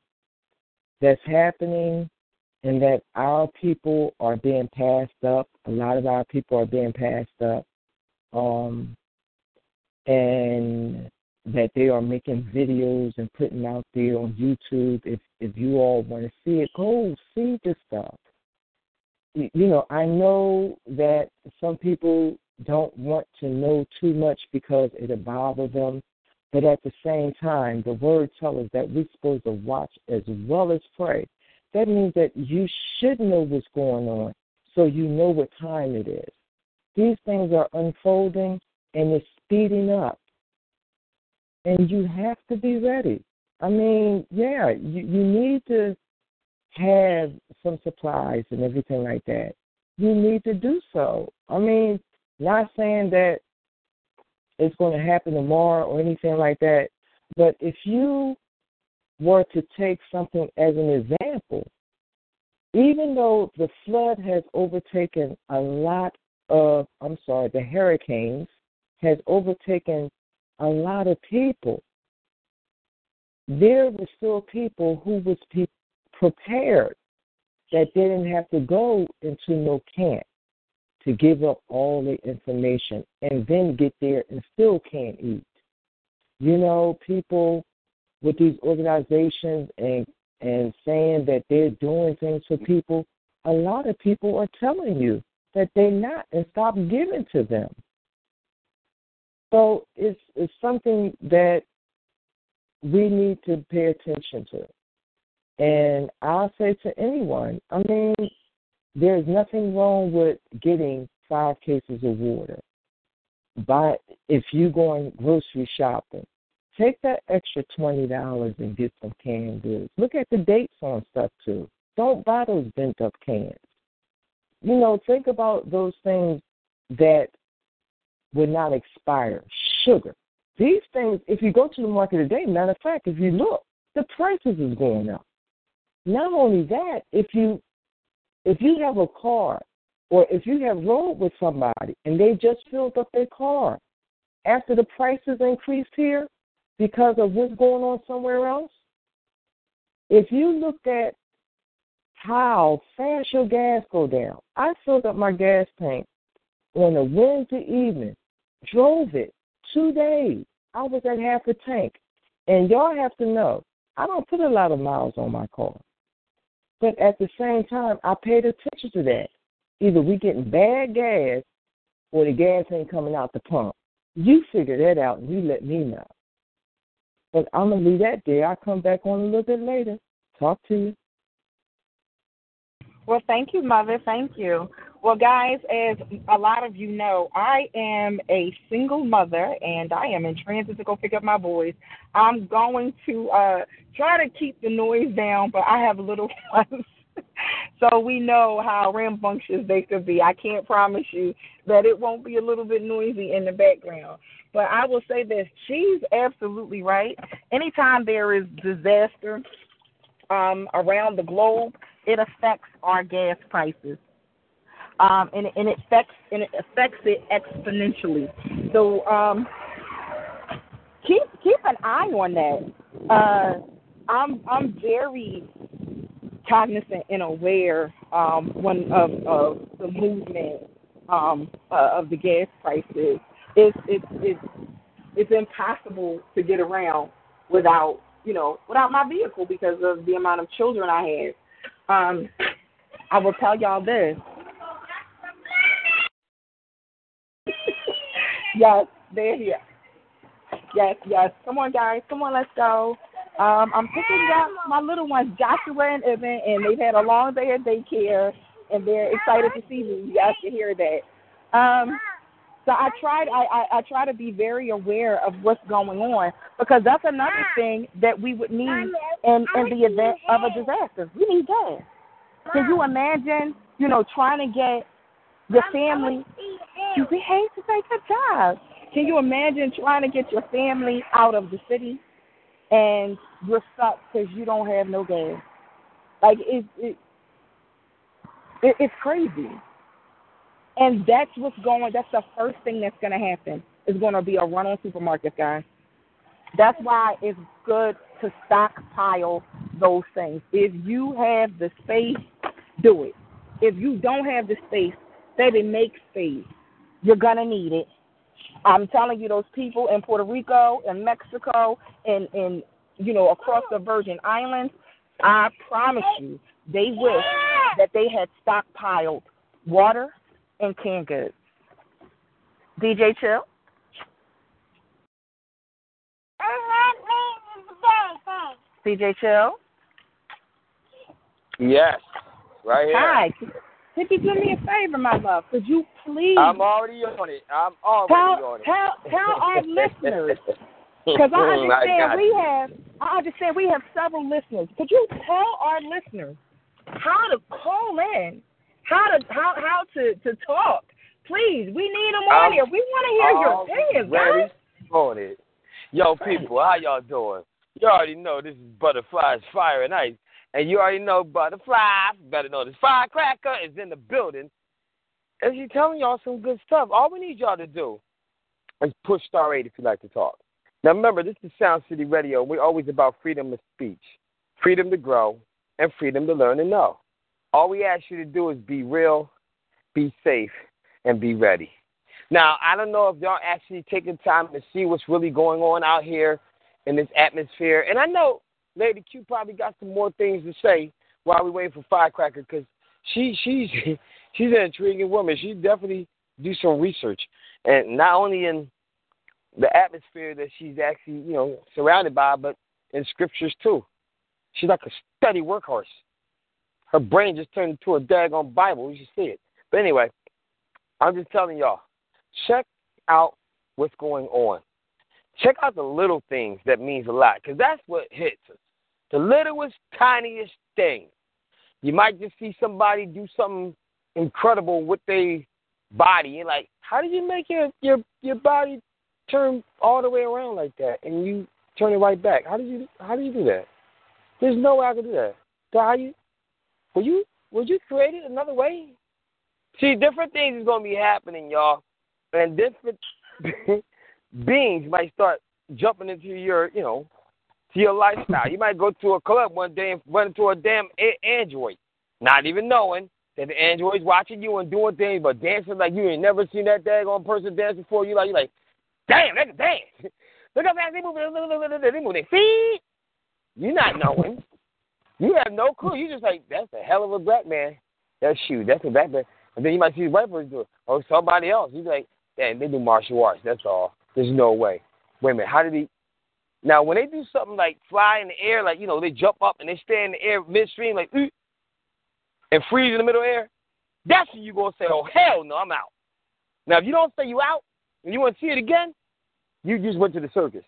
that's happening, and that our people are being passed up. A lot of our people are being passed up. Um, and that they are making videos and putting out there on YouTube. If if you all want to see it, go see this stuff. You know, I know that some people don't want to know too much because it'll bother them. But at the same time, the word tells us that we're supposed to watch as well as pray. That means that you should know what's going on so you know what time it is. These things are unfolding and it's speeding up. And you have to be ready. I mean, yeah, you, you need to have some supplies and everything like that. You need to do so. I mean, not saying that it's going to happen tomorrow or anything like that, but if you were to take something as an example, even though the flood has overtaken a lot of, I'm sorry, the hurricanes has overtaken a lot of people, there were still people who was prepared that didn't have to go into no camp to give up all the information and then get there and still can't eat. You know, people with these organizations and and saying that they're doing things for people, a lot of people are telling you that they're not and stop giving to them. So it's it's something that we need to pay attention to. And I'll say to anyone, I mean, there's nothing wrong with getting five cases of water. But if you're going grocery shopping, take that extra twenty dollars and get some canned goods. Look at the dates on stuff too. Don't buy those bent up cans. You know, think about those things that would not expire. Sugar. These things, if you go to the market today, matter of fact, if you look, the prices is going up. Not only that, if you if you have a car or if you have rode with somebody and they just filled up their car after the prices increased here because of what's going on somewhere else, if you looked at how fast your gas go down, I filled up my gas tank on a Wednesday evening, drove it two days. I was at half a tank. And y'all have to know, I don't put a lot of miles on my car. But at the same time, I paid attention to that. Either we getting bad gas or the gas ain't coming out the pump. You figure that out and you let me know. But I'm gonna leave that there. I'll come back on a little bit later. Talk to you. Well, thank you, Mother. Thank you. Well, guys, as a lot of you know, I am a single mother and I am in transit to go pick up my boys. I'm going to uh, try to keep the noise down, but I have little [LAUGHS] ones. So we know how rambunctious they could be. I can't promise you that it won't be a little bit noisy in the background. But I will say this she's absolutely right. Anytime there is disaster um, around the globe, it affects our gas prices. Um, and, and it affects and it affects it exponentially. So um, keep keep an eye on that. Uh, I'm I'm very cognizant and aware um, one of, of the movement um, uh, of the gas prices. It's it's it's it's impossible to get around without you know without my vehicle because of the amount of children I have. Um, I will tell y'all this. Yes, they're here. Yes, yes. Come on, guys. Come on, let's go. Um, I'm picking up my little ones, Joshua and Evan, and they've had a long day at daycare, and they're excited to see me. You guys can hear that. Um, so I tried. I, I I try to be very aware of what's going on because that's another thing that we would need in in the event of a disaster. We need gas. Can you imagine? You know, trying to get your family. You behave to say good job. Can you imagine trying to get your family out of the city and you're stuck because you don't have no gas? Like it, it, it it's crazy. And that's what's going. That's the first thing that's going to happen. Is going to be a run on supermarkets, guys. That's why it's good to stockpile those things. If you have the space, do it. If you don't have the space, baby, make space. You're gonna need it. I'm telling you, those people in Puerto Rico and Mexico and and you know across the Virgin Islands, I promise you, they wish that they had stockpiled water and canned goods. DJ Chill. DJ Chill. Yes, right here. Hi. Could you do me a favor, my love? Could you please I'm already on it. I'm already tell on it. tell tell our [LAUGHS] listeners because I [LAUGHS] I understand got we you. have I understand we have several listeners. Could you tell our listeners how to call in, how to how how to to talk? Please, we need them on I'm here. We want to hear your opinions, Already guys. on it. Yo, people, how y'all doing? You already know this is Butterfly's Fire and Ice. And you already know Butterfly, better know this firecracker is in the building. And she's telling y'all some good stuff. All we need y'all to do is push star eight if you like to talk. Now remember, this is Sound City Radio. We're always about freedom of speech, freedom to grow, and freedom to learn and know. All we ask you to do is be real, be safe, and be ready. Now, I don't know if y'all actually taking time to see what's really going on out here in this atmosphere. And I know Lady Q probably got some more things to say while we wait for Firecracker because she she's [LAUGHS] she's an intriguing woman. She definitely do some research, and not only in the atmosphere that she's actually you know surrounded by, but in scriptures too. She's like a steady workhorse. Her brain just turned into a daggone Bible. You should see it. But anyway, I'm just telling y'all, check out what's going on. Check out the little things that means a lot, because that's what hits us. The littlest, tiniest thing. You might just see somebody do something incredible with their body. You're like, how did you make your your your body turn all the way around like that, and you turn it right back? How did you how did you do that? There's no way I could do that. So how you? Were you were you created another way? See, different things is gonna be happening, y'all, and different [LAUGHS] beings might start jumping into your, you know, to your lifestyle. [LAUGHS] You might go to a club one day and run into a damn a- android, not even knowing that the android's watching you and doing things, but dancing like you ain't never seen that daggone person dance before. You like, you like, damn, they can dance. [LAUGHS] Look how fast they move, they move their feet. You're not knowing. You have no clue. You just like, that's a hell of a black man. That's shoot, that's a black man. And then you might see the white person do it, or somebody else. You like, damn, they do martial arts. That's all. There's no way. Wait a minute, how did he? Now, when they do something like fly in the air, like you know, they jump up and they stay in the air midstream, like and freeze in the middle air. That's when you gonna say, "Oh hell no, I'm out." Now, if you don't say you out and you want to see it again, you just went to the circus.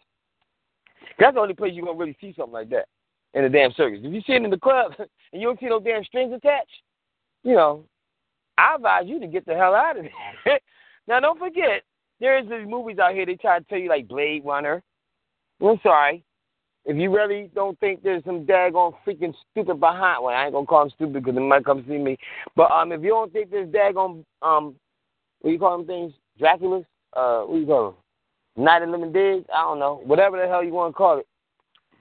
That's the only place you're gonna really see something like that in the damn circus. If you see it in the club [LAUGHS] and you don't see no damn strings attached, you know, I advise you to get the hell out of there. [LAUGHS] now, don't forget, there is these movies out here. They try to tell you like Blade Runner. I'm sorry. If you really don't think there's some daggone freaking stupid behind, well, I ain't gonna call them stupid because they might come see me. But um, if you don't think there's daggone um, what you call them things? Dracula's? Uh, what you call them? Night of Living Dead? I don't know. Whatever the hell you want to call it.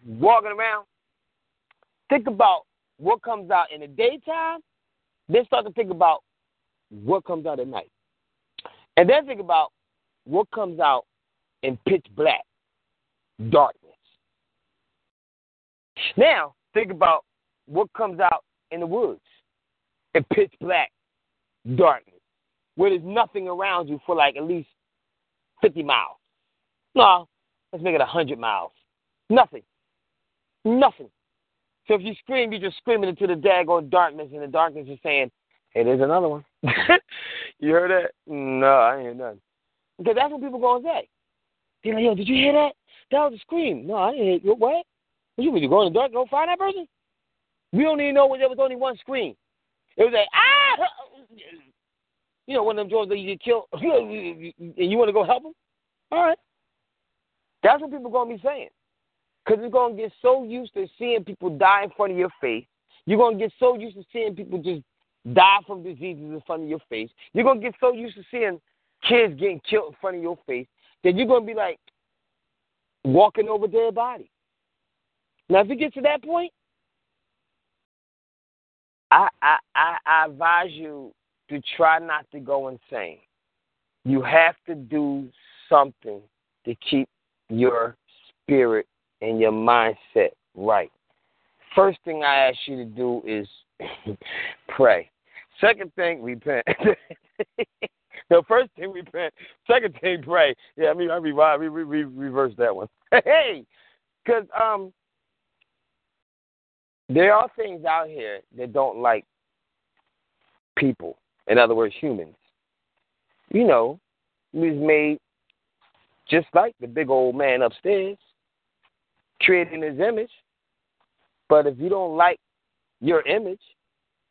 Walking around. Think about what comes out in the daytime. Then start to think about what comes out at night. And then think about what comes out in pitch black, darkness. Now, think about what comes out in the woods in pitch black, darkness, where there's nothing around you for like at least 50 miles. No, let's make it 100 miles. Nothing. Nothing. So if you scream, you're just screaming into the daggone darkness, and the darkness is saying, hey, there's another one. [LAUGHS] you heard that? No, I ain't nothing. Because that's what people to say. They're like, yo, did you hear that? That was a scream. No, I didn't hear What? What you mean, you go in the dark go find that person? We don't even know when there was only one scream. It was like, ah! You know, one of them drones that you get killed, [LAUGHS] and you want to go help them? All right. That's what people going to be saying. Because you're going to get so used to seeing people die in front of your face. You're going to get so used to seeing people just die from diseases in front of your face. You're going to get so used to seeing kids getting killed in front of your face then you're going to be like walking over dead bodies. Now, if you get to that point, I, I, I, I advise you to try not to go insane. You have to do something to keep your spirit and your mindset right. First thing I ask you to do is [CLEARS THROAT] pray. Second thing, repent. [LAUGHS] [LAUGHS] the first thing, repent. Second thing, pray. Yeah, I mean, I revive, re, re, re, reverse that one. [LAUGHS] hey, because um, there are things out here that don't like people. In other words, humans. You know, he was made just like the big old man upstairs, created in his image. But if you don't like your image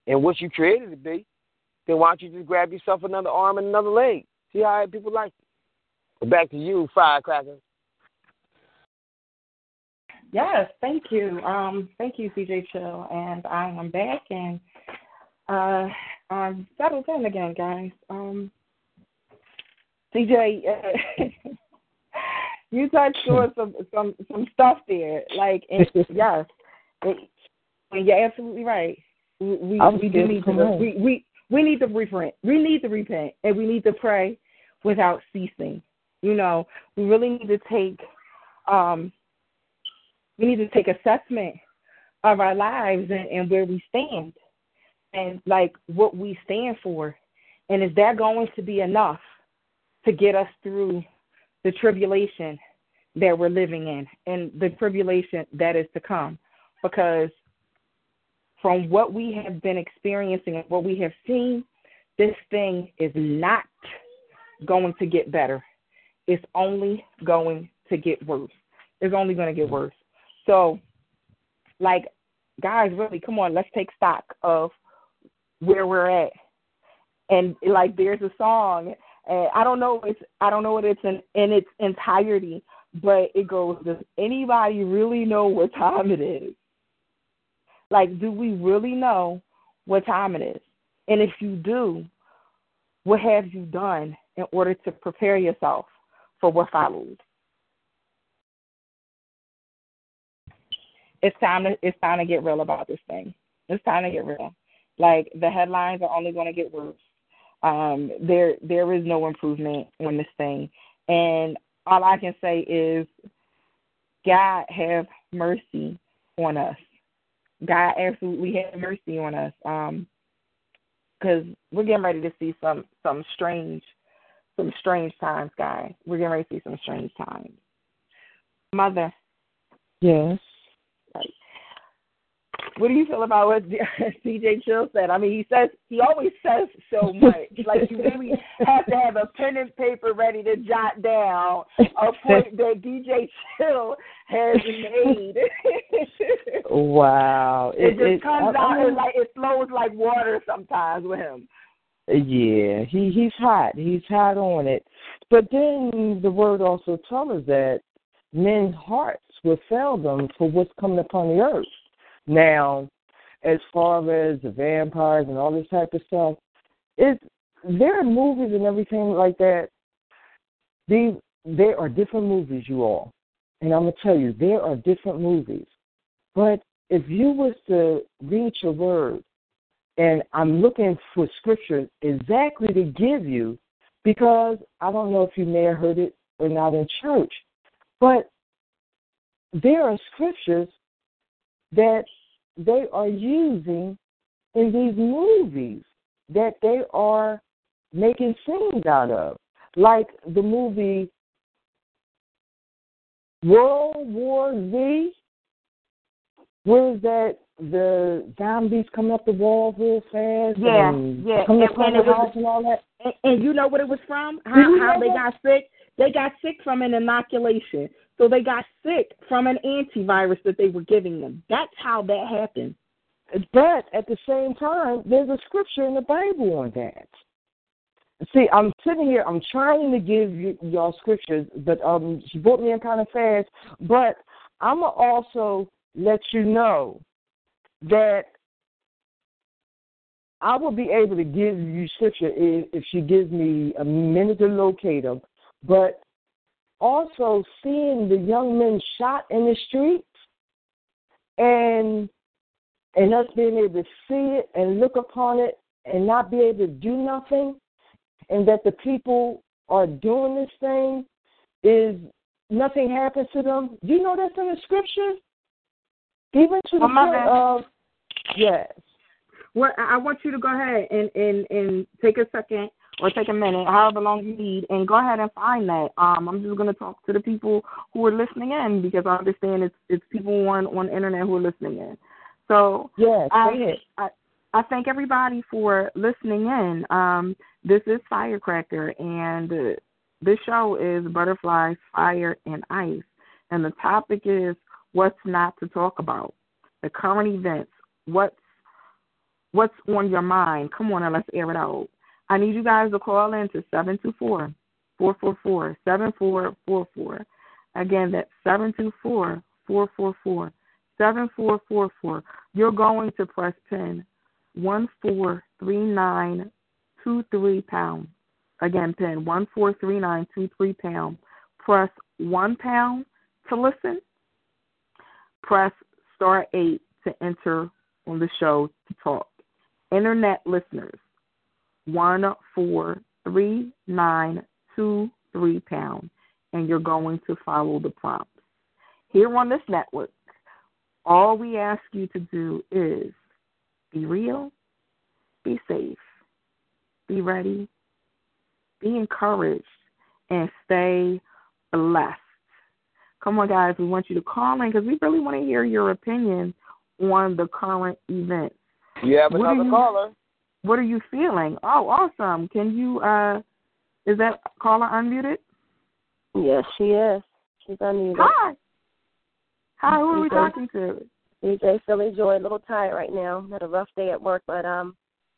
and what you created to be, then why don't you just grab yourself another arm and another leg? See how people like it. Back to you, Firecracker. Yes, thank you. Um, thank you, DJ Chill, and I am back and uh, I'm settled in again, guys. Um, DJ, uh, [LAUGHS] you touched on [LAUGHS] some some some stuff there, like and, [LAUGHS] yes, and you're absolutely right. We we, we do need to we, we we need to repent. We need to repent, and we need to pray without ceasing. You know, we really need to take um we need to take assessment of our lives and, and where we stand and like what we stand for. And is that going to be enough to get us through the tribulation that we're living in and the tribulation that is to come? Because from what we have been experiencing and what we have seen, this thing is not going to get better. It's only going to get worse. It's only going to get worse. So, like, guys, really, come on, let's take stock of where we're at. And like, there's a song, and I don't know it's I don't know what it's in in its entirety, but it goes, does anybody really know what time it is? Like, do we really know what time it is? And if you do, what have you done in order to prepare yourself for what follows? it's time to it's time to get real about this thing. It's time to get real. Like the headlines are only going to get worse. Um, there there is no improvement on this thing, and all I can say is, God have mercy on us. God absolutely have mercy on us. Um, because we're getting ready to see some some strange some strange times, guys. We're getting ready to see some strange times. Mother. Yes. What do you feel about what [LAUGHS] DJ Chill said? I mean, he says he always says so much. like you really have to have a pen and paper ready to jot down a point [LAUGHS] that DJ Chill has made. [LAUGHS] Wow. It, just it- comes I- I out. mean- It's like it flows like water sometimes with him. Yeah, he he's hot. He's hot on it. But then the word also tells us that men's hearts will fail them for what's coming upon the earth. Now, as far as the vampires and all this type of stuff, it's there are movies and everything like that. These there are different movies, you all, and I'm gonna tell you there are different movies. But if you was to read your word and I'm looking for scriptures exactly to give you because I don't know if you may have heard it or not in church, but there are scriptures that they are using in these movies that they are making scenes out of, like the movie World War Z. Where is that the zombies come up the wall real fast? Yeah, and yeah, come and- and the it was- house and all that. And, and you know what it was from? How, how they that? got sick? They got sick from an inoculation. So they got sick from an antivirus that they were giving them. That's how that happened. But at the same time, there's a scripture in the Bible on that. See, I'm sitting here, I'm trying to give you, y'all scriptures, but um, she brought me in kind of fast. But I'm going to also let you know that I will be able to give you scripture if, if she gives me a minute to locate them. But also seeing the young men shot in the streets and and us being able to see it and look upon it and not be able to do nothing, and that the people are doing this thing is nothing happens to them. Do you know that's in the scripture? Even to the Well, my point of yes. Well, I I want you to go ahead and, and, and take a second or take a minute, however long you need, and go ahead and find that. Um, I'm just going to talk to the people who are listening in because I understand it's it's people on on the internet who are listening in. So Yes, I, go. I I thank everybody for listening in. Um, this is Firecracker, and this show is Butterfly's, Fire, and Ice, and the topic is what's not to talk about, the current events, what's what's on your mind. Come on and let's air it out. I need you guys to call in to seven two four four four four seven four four four. Again, that's seven two four four four four seven four four four. You're going to press pin one four three nine two three pound. Again, pin one four three nine two three pound. Press one pound to listen. Press star eight to enter on the show to talk. Internet listeners, one four three nine two three pound, and you're going to follow the prompts. Here on this network, all we ask you to do is be real, be safe, be ready, be encouraged, and stay blessed. Come on, guys, we want you to call in because we really want to hear your opinion on the current events. You have another you- caller. What are you feeling? Oh, awesome. Can you uh is that caller unmuted? Yes, she is. She's unmuted. Hi. Hi, who are we talking to? DJ Philly Joy, a little tired right now. Had a rough day at work, but um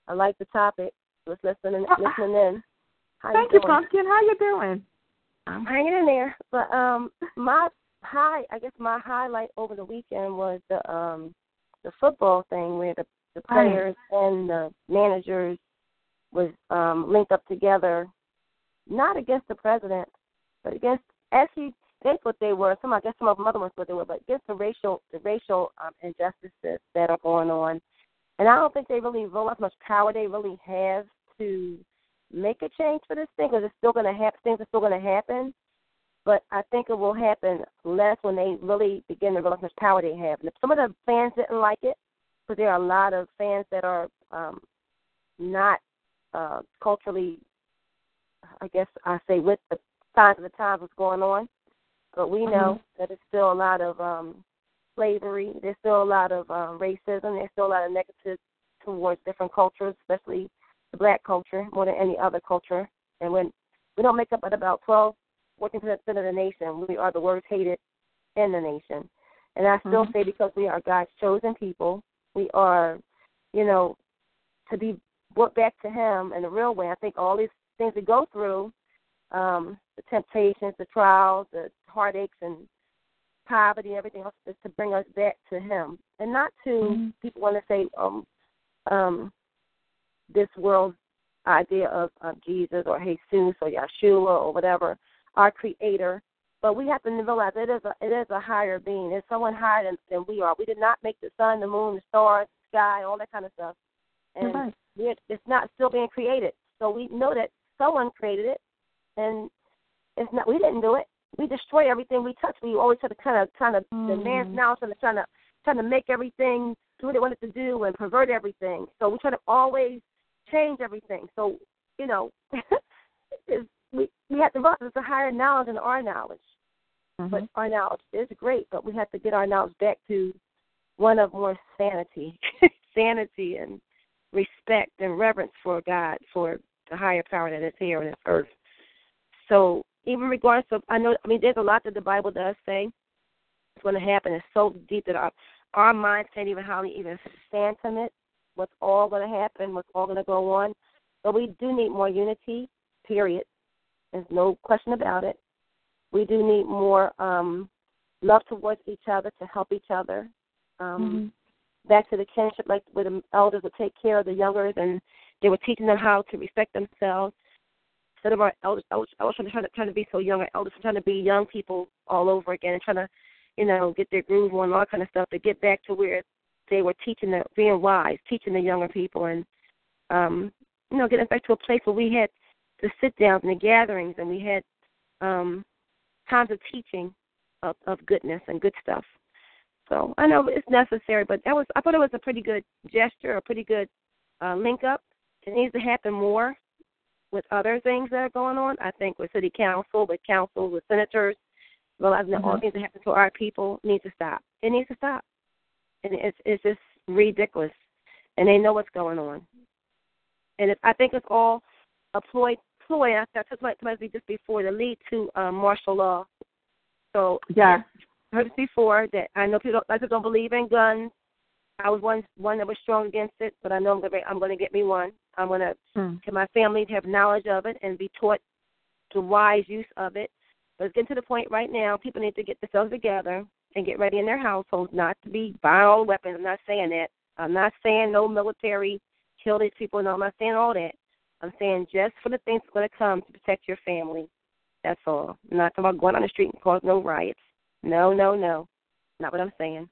I like the topic. Just listening listening in. How Thank you, doing? Pumpkin. How you doing? I'm hanging in there. But um my high I guess my highlight over the weekend was the um the football thing where the, the players and the managers was um linked up together not against the president, but against actually they thought they were some I guess some of them other ones thought they were, but against the racial the racial um injustices that are going on. And I don't think they really realize how much power they really have to make a change for this thing because it's still going to happen. Things are still going to happen, but I think it will happen less when they really begin to realize how much power they have. And if some of the fans didn't like it, because there are a lot of fans that are um, not uh, culturally, I guess I say, with the signs of the times what's going on. But we know that it's still a lot of um, slavery. There's still a lot of um, racism. There's still a lot of negative towards different cultures, especially the black culture, more than any other culture. And when we don't make up at about 12, 14 percent of the nation, we are the worst hated in the nation. And I still Mhm. say because we are God's chosen people, we are, you know, to be brought back to Him in a real way. I think all these things we go through, um, the temptations, the trials, the heartaches, and poverty, everything else, is to bring us back to Him, and not to Mhm. people want to say, um, um, this world's idea of, of Jesus or Jesus or Yeshua or whatever, our Creator. But we have to realize it is a it is a higher being. It's someone higher than, than we are. We did not make the sun, the moon, the stars, the sky, all that kind of stuff. And right. we're, it's not still being created. So we know that someone created it, and it's not. We didn't do it. We destroy everything we touch. We always try to kind of trying to the man's Mm. now trying to trying to trying to make everything do what they want it to do and pervert everything. So we try to always change everything. So you know, [LAUGHS] it's, we we have to realize it's a higher knowledge than our knowledge. But mm-hmm. our knowledge is great, but we have to get our knowledge back to one of more sanity, [LAUGHS] sanity and respect and reverence for God, for the higher power that is here on this earth. So even regardless of, I know, I mean, there's a lot that the Bible does say is going to happen. It's so deep that our our minds can't even hardly even fathom it. What's all going to happen? What's all going to go on? But we do need more unity. Period. There's no question about it. We do need more um, love towards each other to help each other. Um, Back to the kinship, like where the elders would take care of the youngers, and they were teaching them how to respect themselves. Instead of our elders, I was, I was trying to, trying to trying to be so young. Our elders were trying to be young people all over again, and trying to, you know, get their groove on, all that kind of stuff, to get back to where they were teaching the being wise, teaching the younger people, and um, you know, getting back to a place where we had the sit downs and the gatherings, and we had um, times of teaching of, of goodness and good stuff. So I know it's necessary, but that was I thought it was a pretty good gesture, a pretty good uh, link up. It needs to happen more with other things that are going on. I think with city council, with council, with senators, realizing that all Mhm. things that happen to our people needs to stop. It needs to stop, and it's it's just ridiculous, and they know what's going on. And it, I think it's all a ploy. Ploy. I I took my to just before to lead to um, martial law. So Yeah. I heard this before that I know people don't, I just don't believe in guns. I was one one that was strong against it, but I know I'm gonna I'm gonna get me one. I'm gonna Mm. get my family to have knowledge of it and be taught the wise use of it. But it's getting to the point right now. People need to get themselves together and get ready in their households, not to be buying all the weapons. I'm not saying that. I'm not saying no military kill these people. No, I'm not saying all that. I'm saying just for the things that's going to come to protect your family. That's all. I'm not talking about going on the street and cause no riots. No, no, no. Not what I'm saying.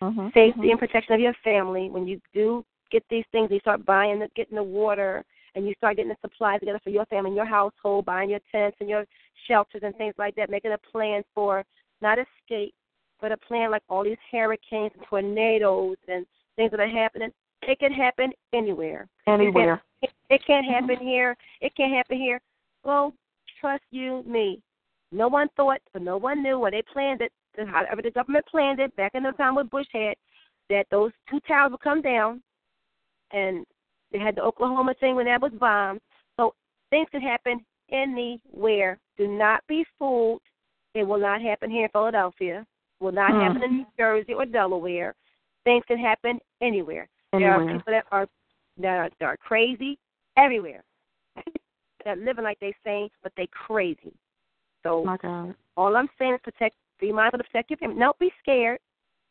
Mhm. Safety and protection of your family. When you do get these things, you start buying, the, getting the water, and you start getting the supplies together for your family and your household, buying your tents and your shelters and things like that, making a plan for not escape, but a plan like all these hurricanes and tornadoes and things that are happening. It can happen anywhere. Anywhere. It, can, it can't happen here. It can't happen here. Well, trust you, me. No one thought, but no one knew when they planned it. However, the government planned it back in the time with Bush had that those two towers would come down, and they had the Oklahoma thing when that was bombed. So things can happen anywhere. Do not be fooled. It will not happen here in Philadelphia. It Will not Hmm. happen in New Jersey or Delaware. Things can happen anywhere. There are people that are that are, that are crazy everywhere. [LAUGHS] that living like they sane, but they crazy. So My all I'm saying is protect. Be mindful to protect your family. Don't be scared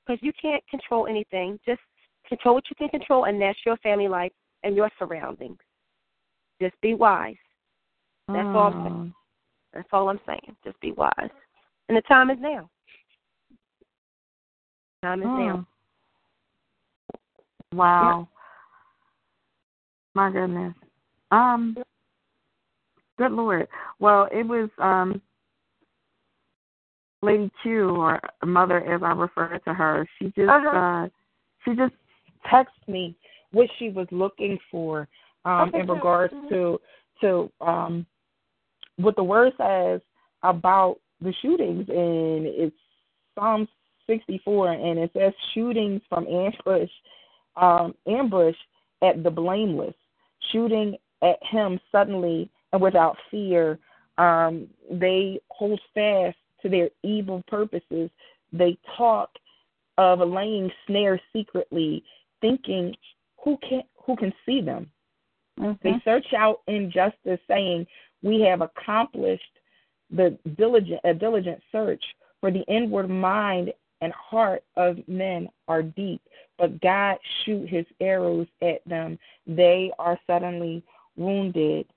because you can't control anything. Just control what you can control, and that's your family life and your surroundings. Just be wise. That's all I'm saying. Mm. That's all I'm saying. Just be wise. And the time is now. Time is now. Mm. Wow. My goodness. Um good lord. Well, it was um Lady Q or mother as I refer to her. She just Uh-huh. uh she just texted me what she was looking for um Okay, in regards Mhm. to to um what the word says about the shootings and it's Psalm 64 and it says shootings from ambush um ambush at the blameless shooting at him suddenly and without fear. Um they hold fast to their evil purposes. They talk of laying snares secretly, thinking who can who can see them. They search out injustice, saying, "We have accomplished the diligent a diligent search, for the inward mind and heart of men are deep, but God shoot his arrows at them. They are suddenly wounded."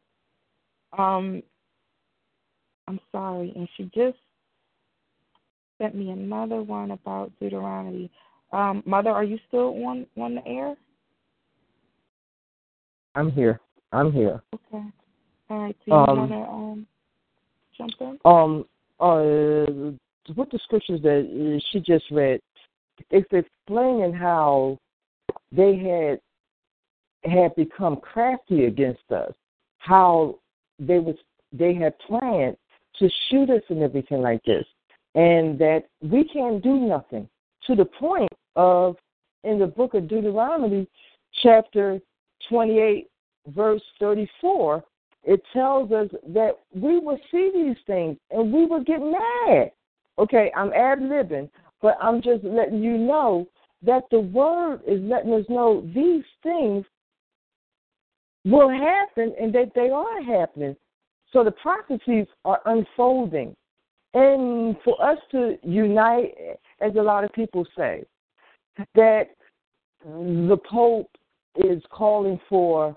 Um, I'm sorry, and she just sent me another one about Deuteronomy. Um, Mother, are you still on on the air? I'm here. I'm here. Okay. All right. Do you Um, want to um jump in? Um, uh, what the scriptures that uh, she just read, it's explaining how they had had become crafty against us, how they was they had planned to shoot us and everything like this, and that we can't do nothing to the point of in the book of Deuteronomy, chapter 28, verse 34, it tells us that we will see these things and we will get mad. Okay, I'm ad libbing, but I'm just letting you know that the word is letting us know these things will happen and that they are happening. So the prophecies are unfolding. And for us to unite, as a lot of people say, that the Pope is calling for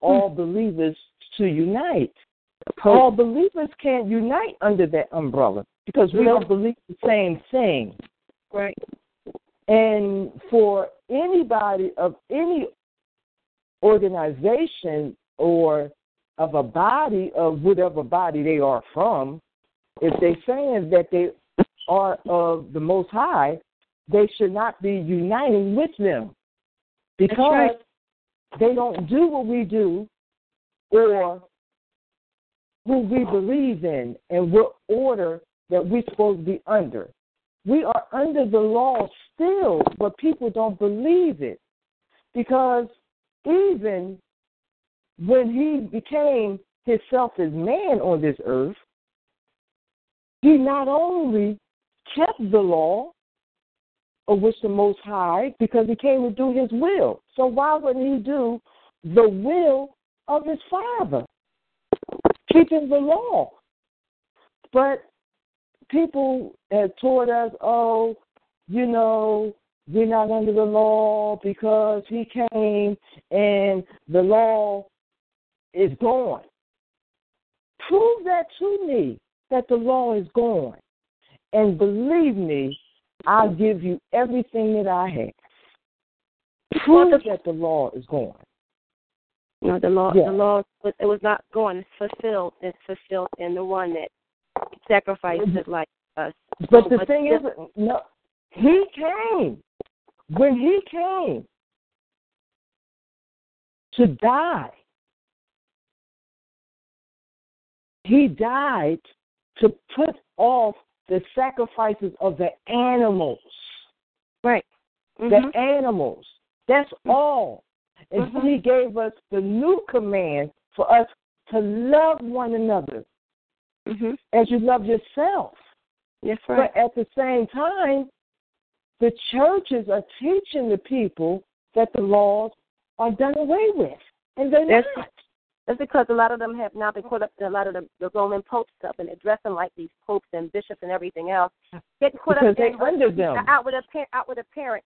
all hmm. believers to unite. All believers can't unite under that umbrella because we don't believe the same thing. Right. And for anybody of any organization or of a body of whatever body they are from, if they're saying that they are of the Most High, they should not be uniting with them because right. they don't do what we do or who we believe in and what order that we're supposed to be under. We are under the law still, but people don't believe it because even when he became himself as man on this earth, he not only kept the law, of which the Most High, because he came to do his will. So why wouldn't he do the will of his Father? Keeping the law. But people have taught us, oh, you know, we're not under the law because he came and the law is gone. Prove that to me that the law is gone. And believe me, I'll give you everything that I have. Prove that the law is gone. No, the law, Yeah. the law, it was not going. It's fulfilled. It's fulfilled in the one that sacrificed his life for us. But the But thing is, no, he came. When he came to die, he died to put off the sacrifices of the animals. Right. The Mhm. animals. That's all. And Mhm. he gave us the new command for us to love one another Mhm. as you love yourself. That's right. But at the same time, the churches are teaching the people that the laws are done away with, and they're That's- not. That's because a lot of them have now been caught up in a lot of the, the Roman Pope stuff, and they're dressing like these popes and bishops and everything else. Getting caught Because up they in under them. out with a out with a parent,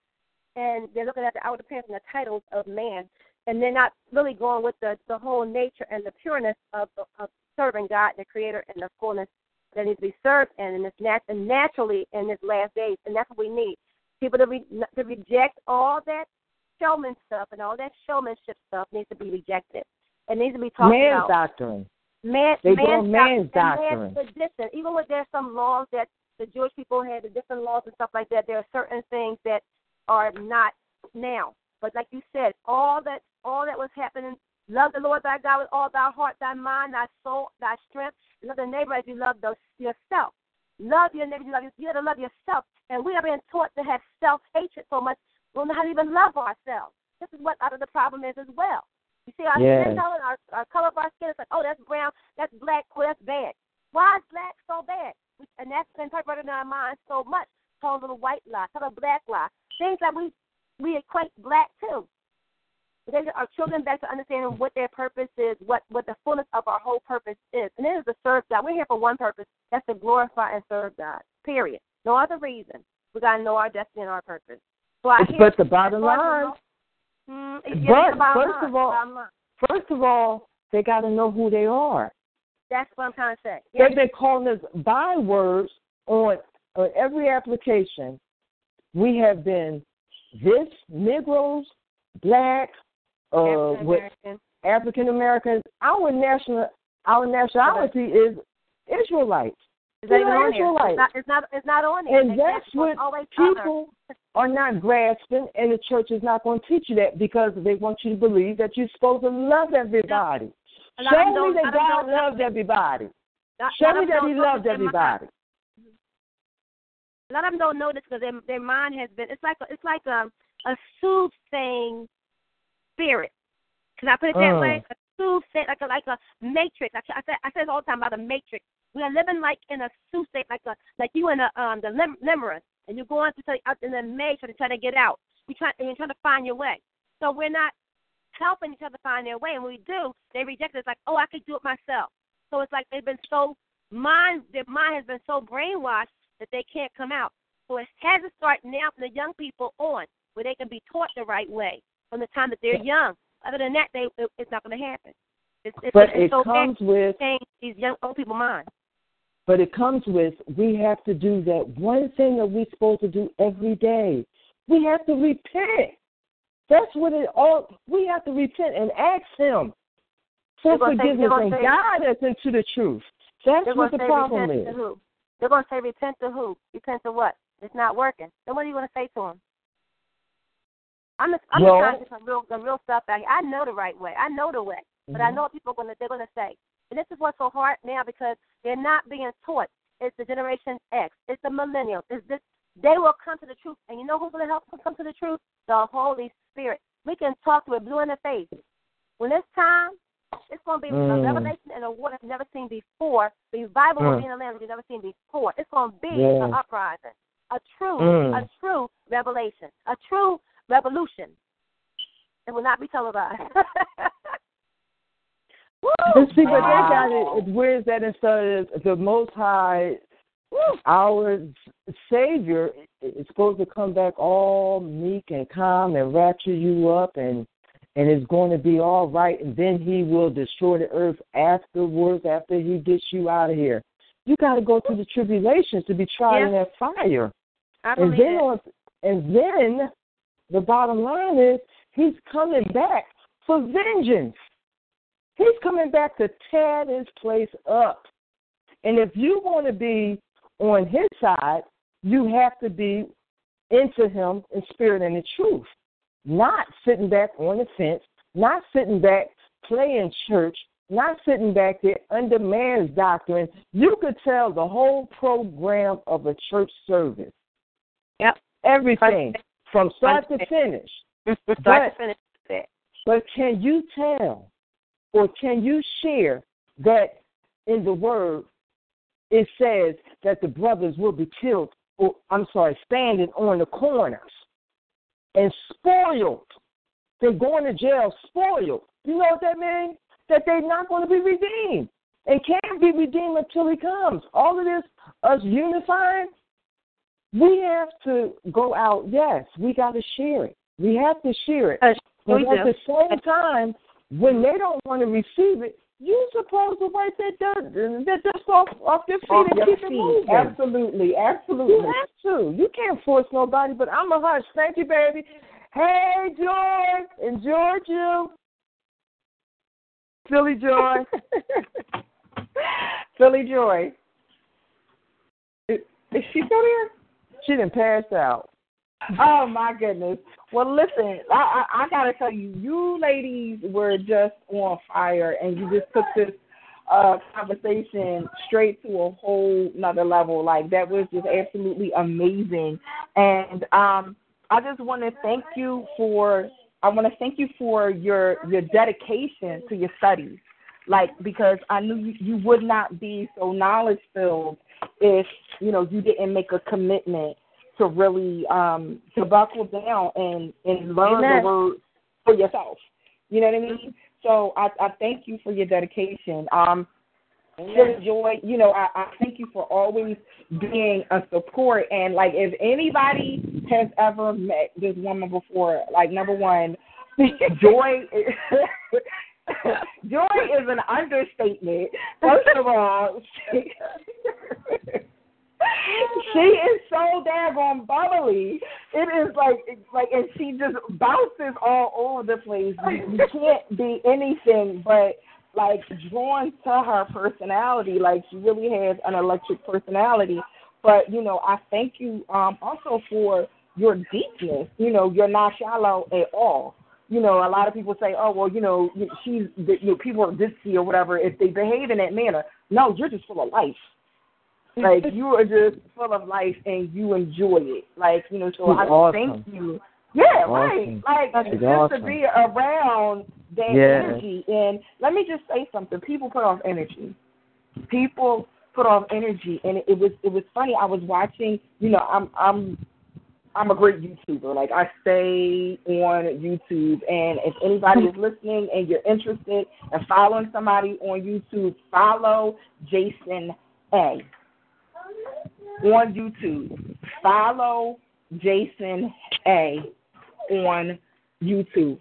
and they're looking at the outward appearance and the titles of man, and they're not really going with the the whole nature and the pureness of of serving God, the Creator, and the fullness that needs to be served and in, and it's nat- and naturally in this last days, and that's what we need. People to re- to reject all that showman stuff and all that showmanship stuff needs to be rejected. It needs to be talked Man's about. doctrine. Man, They man's man's doctrine. man's tradition. Even with there's some laws that the Jewish people had, the different laws and stuff like that. There are certain things that are not now. But like you said, all that all that was happening. Love the Lord thy God with all thy heart, thy mind, thy soul, thy strength. Love the neighbor as you love those, yourself. Love your neighbor as you love yourself. You got to love yourself. And we are being taught to have self hatred so much. We don't know how to even love ourselves. This is what out of the problem is as well. You see our Yes. skin color, our, our color of our skin. It's like, oh, that's brown, that's black, oh, that's bad. Why is black so bad? And that's been perverted in our minds so much. told a little white lie, tell a black lie. Things that we we equate black to. They our children back to understanding what their purpose is, what what the fullness of our whole purpose is, and it is to serve God. We're here for one purpose. That's to glorify and serve God. Period. No other reason. We gotta know our destiny and our purpose. So I But the bottom as far as line, Mm, but first line. of all, first of all, they got to know who they are. that's what I'm trying to say. Yeah. They've been calling us bywords on, on every application. We have been this Negroes, black, uh. African Americans. Our national, our nationality is Israelites. Is that on there? Israelites. It's not, it's not. It's not on there. And Exactly. that's what It's people are not grasping, and the church is not going to teach you that because they want you to believe that you're supposed to love everybody. A lot of them Show me that a lot of God loved everybody. Show me that He don't loved know this in my- everybody. A lot of them don't know this because their their mind has been. It's like a, it's like a a soothsaying spirit. Can I put it that Mm. way? A soothsaying, like a like a matrix. I, I say I say this all the time about a matrix. We are living like in a soothsaying, like a like you in a um the lim- limerence, and you're going to try out in the matrix to try to get out. You try and you're trying to find your way. So we're not helping each other find their way, and when we do, they reject it. It's like, oh, I could do it myself. So it's like they've been so mind their mind has been so brainwashed that they can't come out. So it has to start now from the young people on, where they can be taught the right way from the time that they're young. Other than that, they it, it's not going to happen. It's, it's, But it's it so comes with change these young old people minds. But it comes with we have to do that one thing that we're supposed to do every day. We have to repent. That's what it all. We have to repent and ask Him for say- forgiveness and guide us into the truth. That's what the problem is. They're going to say repent to who? Repent to what? It's not working. Then what are you going to say to them? I'm just, I'm Well- just trying to get some real, the real stuff out here. I know the right way. I know the way, but I Mhm. know what people are going to they're going to say. And this is what's so hard now because they're not being taught. It's the Generation X. It's the millennials. It's this. They will come to the truth, and you know who's going to help them come to the truth? The Holy Spirit. We can talk to it blue in the face. When it's time, it's going to be a Mm. revelation and a word that's never seen before. The revival will Mm. be in the land we've never seen before. It's going to be Yeah. an uprising, a true, Mm. a true revelation, a true revolution. It will not be televised. [LAUGHS] Woo! But see, but they got it. Where is that instead of the Most High, our Savior is supposed to come back all meek and calm and rapture you up and and it's going to be all right and then he will destroy the earth afterwards after he gets you out of here. You got to go through the tribulations to be tried in that fire. I And then on, and then the bottom line is he's coming back for vengeance. He's coming back to tear this place up. And if you want to be on his side, you have to be into him in spirit and in truth. Not sitting back on the fence, not sitting back playing church, not sitting back there under man's doctrine. You could tell the whole program of a church service. Yep. Everything from start to finish. Mm-hmm. Start But, to finish. But can you tell or can you share that in the word it says that the brothers will be killed, or I'm sorry, standing on the corners and spoiled. They're going to jail spoiled. You know what that means? That they're not going to be redeemed and can't be redeemed until he comes. All of this, us unifying, we have to go out. Yes, we got to share it. We have to share it. Uh, But at do. the same time, when they don't want to receive it, you're supposed to wipe that dust, that dust off, off your feet Off and your keep it feet. moving. Absolutely, absolutely. You have to. You can't force nobody, but I'm a hush. Thank you, baby. Hey, Joy. Enjoyed you. Philly Joy. [LAUGHS] Philly Joy. Is, is she still there? she didn't pass out. Oh my goodness. Well, listen, I, I I gotta tell you, you ladies were just on fire, and you just took this uh conversation straight to a whole another level. Like that was just absolutely amazing, and um, I just want to thank you for. I want to thank you for your your dedication to your studies. Like because I knew you, you would not be so knowledge filled if you know you didn't make a commitment to really um to buckle down and and learn Amen. the words for yourself. You know what I mean? So I, I thank you for your dedication. Um, joy. You know, I, I thank you for always being a support. And like, if anybody has ever met this woman before, like number one, [LAUGHS] joy. [LAUGHS] joy is an understatement. First of all, [LAUGHS] she, is so daggone bubbly. It is like like, and she just bounces all over the place. You, you can't be anything but like drawn to her personality. Like she really has an electric personality. But you know, I thank you um also for your deepness. You know, you're not shallow at all. You know, a lot of people say, "Oh, well, you know, she's you know, people are ditzy or whatever if they behave in that manner." No, you're just full of life. Like you are just full of life and you enjoy it. Like you know, so She's I awesome. thank you. Yeah, Awesome. right. Like She's just awesome. to be around that Yeah. energy. And let me just say something. People put off energy. People put off energy, and it, it was it was funny. I was watching. You know, I'm I'm I'm a great YouTuber. Like I stay on YouTube, and if anybody is [LAUGHS] listening and you're interested in following somebody on YouTube, follow Jason A. On YouTube, follow Jason A. On YouTube.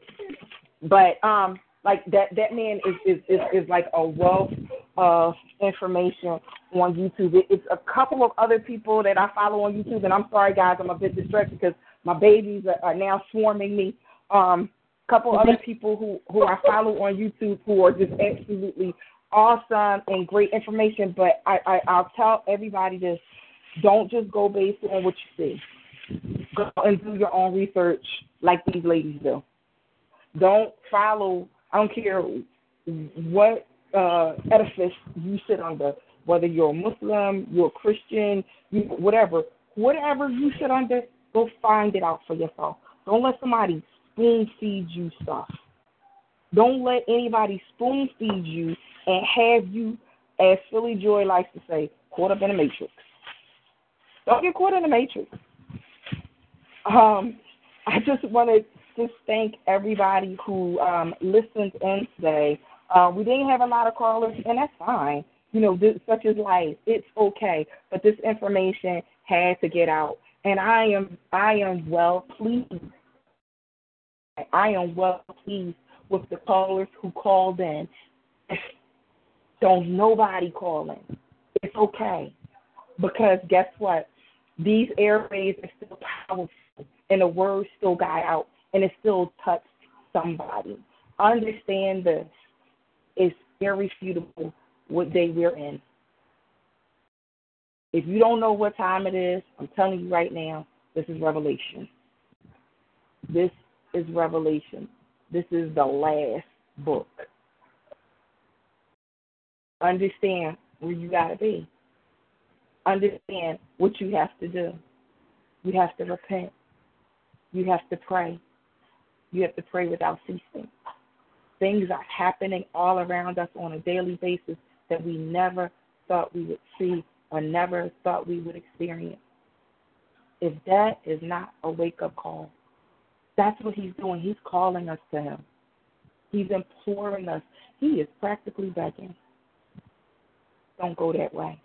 But um, like that that man is is is, is like a wealth of information on YouTube. It, it's a couple of other people that I follow on YouTube, and I'm sorry guys, I'm a bit distracted because my babies are, are now swarming me. Um, couple other people who who I follow on YouTube who are just absolutely awesome and great information. But I, I I'll tell everybody this: don't just go based on what you see. Go and do your own research like these ladies do. Don't follow. I don't care what uh, edifice you sit under, whether you're a Muslim, you're a Christian, you, whatever. Whatever you sit under, go find it out for yourself. Don't let somebody spoon feed you stuff. Don't let anybody spoon feed you and have you, as Philly Joy likes to say, caught up in a matrix. Don't get caught in the matrix. Um, I just want to just thank everybody who um, listened in today. Uh, we didn't have a lot of callers, and that's fine. You know, this, such is life. It's okay, but this information had to get out, and I am I am well pleased. I am well pleased with the callers who called in. Don't nobody call in. It's okay because guess what? These airways are still powerful, and the words still got out, and it still touched somebody. Understand this. It's irrefutable what day we're in. If you don't know what time it is, I'm telling you right now, this is Revelation. This is Revelation. This is the last book. Understand where you got to be. Understand what you have to do. You have to repent. You have to pray. You have to pray without ceasing. Things are happening all around us on a daily basis that we never thought we would see or never thought we would experience. If that is not a wake up call, that's what he's doing. He's calling us to him. He's imploring us. He is practically begging. Don't go that way.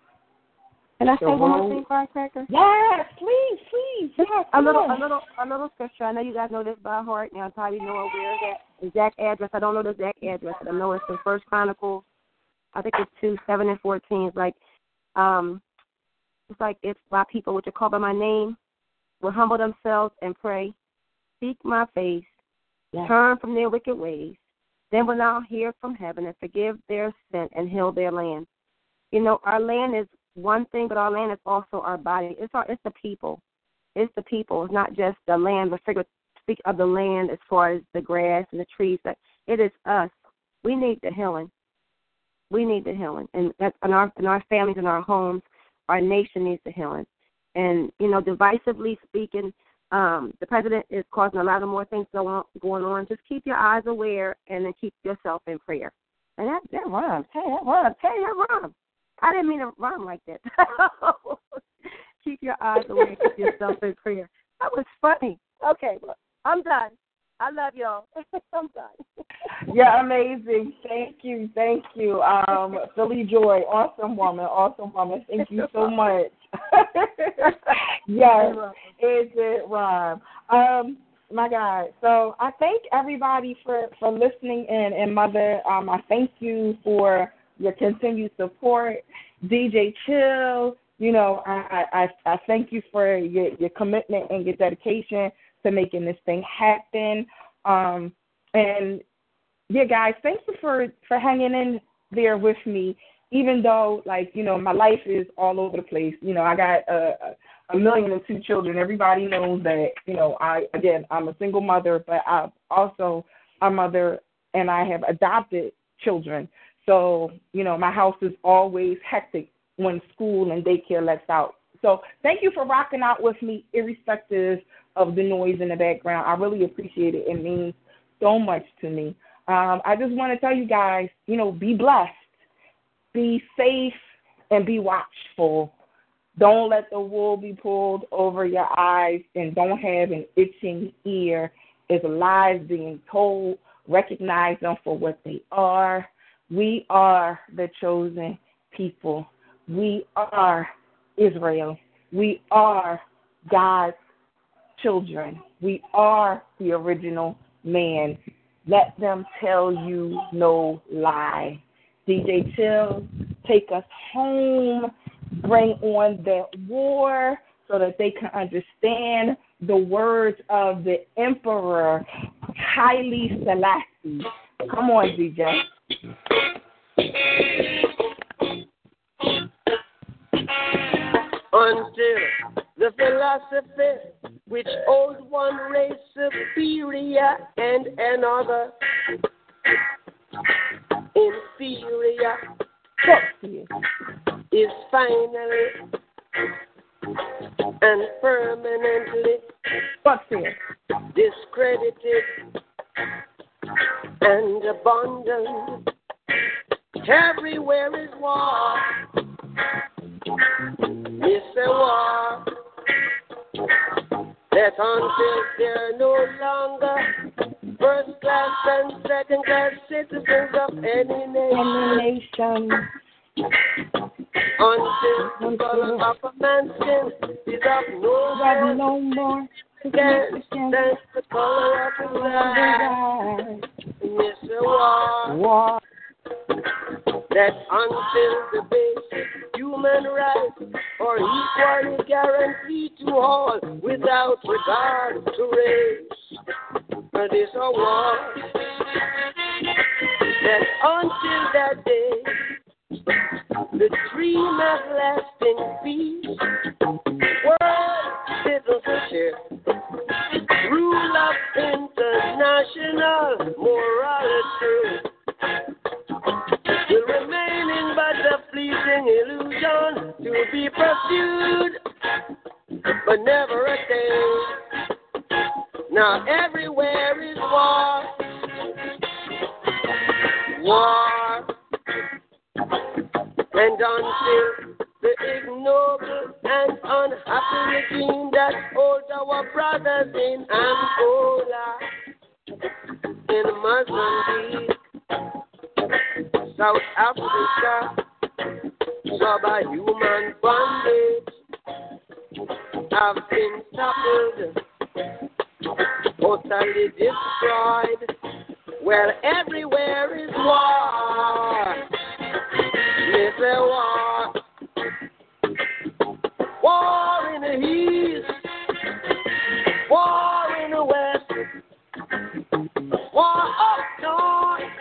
Can I say one more thing, Firecracker? Yes, please, please. Yes, a come little, a little, a little scripture. I know you guys know this by heart. Now, probably know where that exact address. I don't know the exact address. but I know it's in First Chronicles. I think it's two, seven, and fourteen. It's like, um, it's like if my people, which are called by my name, will humble themselves and pray, seek my face, Yes. turn from their wicked ways, then will I hear from heaven and forgive their sin and heal their land. You know, our land is one thing, but our land is also our body. It's our, it's the people. It's the people. It's not just the land, but figure speak of the land as far as the grass and the trees. That it is us. We need the healing. We need the healing, and that's in our in our families, in our homes, our nation needs the healing. And you know, divisively speaking, um, the president is causing a lot of more things going on, going on. Just keep your eyes aware, and then keep yourself in prayer. And that that rhymes. Hey, that rhymes. Hey, that rhymes. I didn't mean to rhyme like that. [LAUGHS] keep your eyes away, keep yourself in prayer. That was funny. Okay, look, I'm done. I love y'all. [LAUGHS] I'm done. Yeah, amazing. Thank you, thank you. Um, [LAUGHS] Philly Joy, awesome woman, awesome woman. Thank you so much. yes, is it rhyme? Um, my God. So I thank everybody for for listening in, and Mother, um, I thank you for your continued support. DJ Chill, you know, I I, I thank you for your your commitment and your dedication to making this thing happen. Um, and yeah, guys, thank you for for hanging in there with me. Even though, like, you know, my life is all over the place. You know, I got a, a million and two children. Everybody knows that. You know, I again, I'm a single mother, but I'm also a mother, and I have adopted children. So, you know, my house is always hectic when school and daycare lets out. So, thank you for rocking out with me, irrespective of the noise in the background. I really appreciate it. It means so much to me. Um, I just want to tell you guys, you know, be blessed, be safe, and be watchful. Don't let the wool be pulled over your eyes, and don't have an itching ear as lies being told. Recognize them for what they are. We are the chosen people. We are Israel. We are God's children. We are the original man. Let them tell you no lie. DJ Chill, take us home. Bring on that war so that they can understand the words of the Emperor Haile Selassie. Come on, DJ. Until the philosophy which holds one race superior and another inferior. Is finally and permanently discredited and abandoned. Everywhere is war. It's a war that until they're no longer first class and second class citizens of any nation. Until the color of a man's skin is of no, Have no more than the color of his eyes. It's a war. War. That until the basic human rights are equally guaranteed to all without regard to race. But it's a war that until that day, the dream of lasting peace, world citizenship, rule of international morality fleeting illusion to be pursued, but never attained. Now everywhere is war, war, and until the ignoble and unhappy regime that holds our brothers in Angola, in Mozambique. South Africa, subhuman bondage have been toppled, totally destroyed. Well, everywhere is war. It's a war. War in the east, war in the west, war up north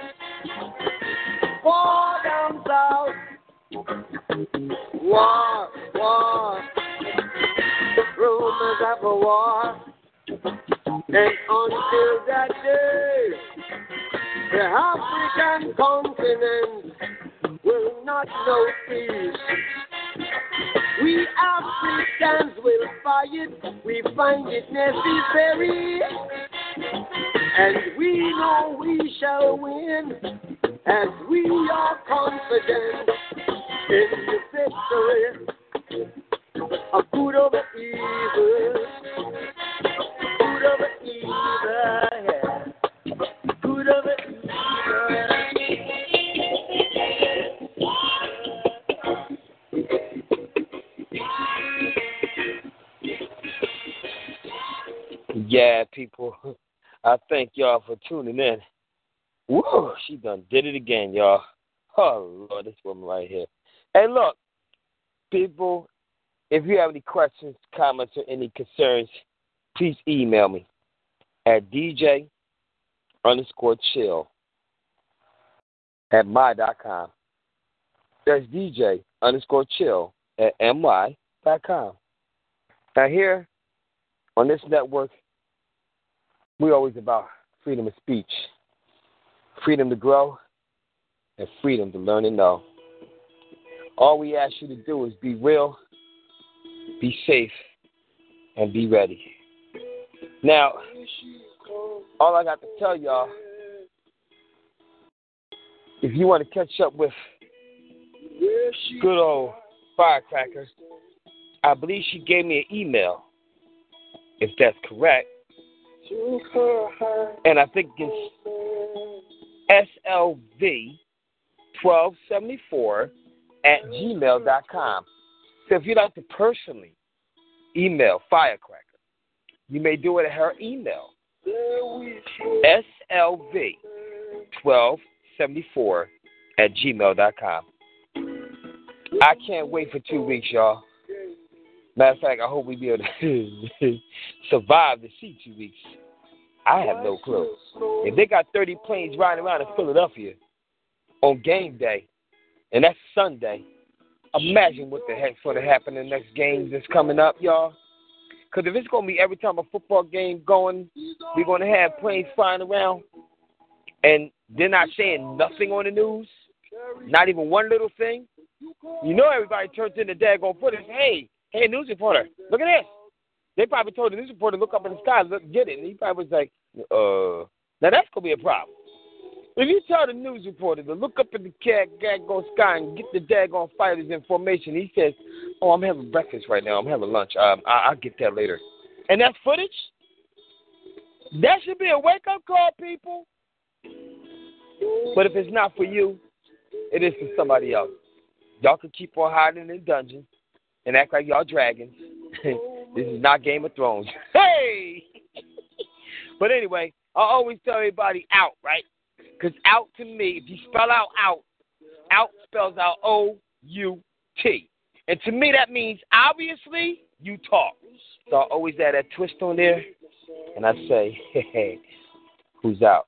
war down south. War, war. Rumors of a war. And until that day, the African continent will not know peace. We Africans will fight, we find it necessary. And we know we shall win as we are confident is the victory of good over evil. Good over evil. Yeah. Good over evil. Yeah, people. I thank y'all for tuning in. Woo, she done did it again, y'all. Oh Lord, this woman right here. Hey, look, people, if you have any questions, comments, or any concerns, please email me at DJ underscore chill at my.com. That's DJ underscore chill at my.com. Now, here on this network, we're always about freedom of speech, freedom to grow, and freedom to learn and know. All we ask you to do is be real, be safe, and be ready. Now, all I got to tell y'all, if you want to catch up with good old Firecracker, I believe she gave me an email, if that's correct. And I think it's SLV1274 at gmail.com. So if you'd like to personally email Firecracker, you may do it at her email, SLV1274 at gmail.com. I can't wait for two weeks, y'all. Matter of fact, I hope we be able to [LAUGHS] survive to see two weeks. I have no clue. If they got 30 planes riding around in Philadelphia on game day, and that's Sunday, imagine what the heck's going to happen in the next games that's coming up, y'all. Because if it's going to be every time a football game going, we're going to have planes flying around, and they're not saying nothing on the news, not even one little thing. You know everybody turns in the daggone footage. Hey, hey, news reporter, look at this. They probably told the news reporter look up in the sky, look, get it. And he probably was like, uh, now that's going to be a problem. If you tell the news reporter to look up in the cat, daggone sky and get the daggone fighters information, he says, oh, I'm having breakfast right now. I'm having lunch. Um, I- I'll get that later. And that footage? That should be a wake-up call, people. But if it's not for you, it is for somebody else. Y'all can keep on hiding in dungeons and act like y'all dragons. [LAUGHS] this is not Game of Thrones. [LAUGHS] Hey! [LAUGHS] but anyway, I always tell everybody out, right? Because out to me, if you spell out out, out spells out O U T. And to me, that means obviously you talk. So I always add that twist on there, and I say, [LAUGHS] hey, who's out?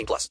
18 plus.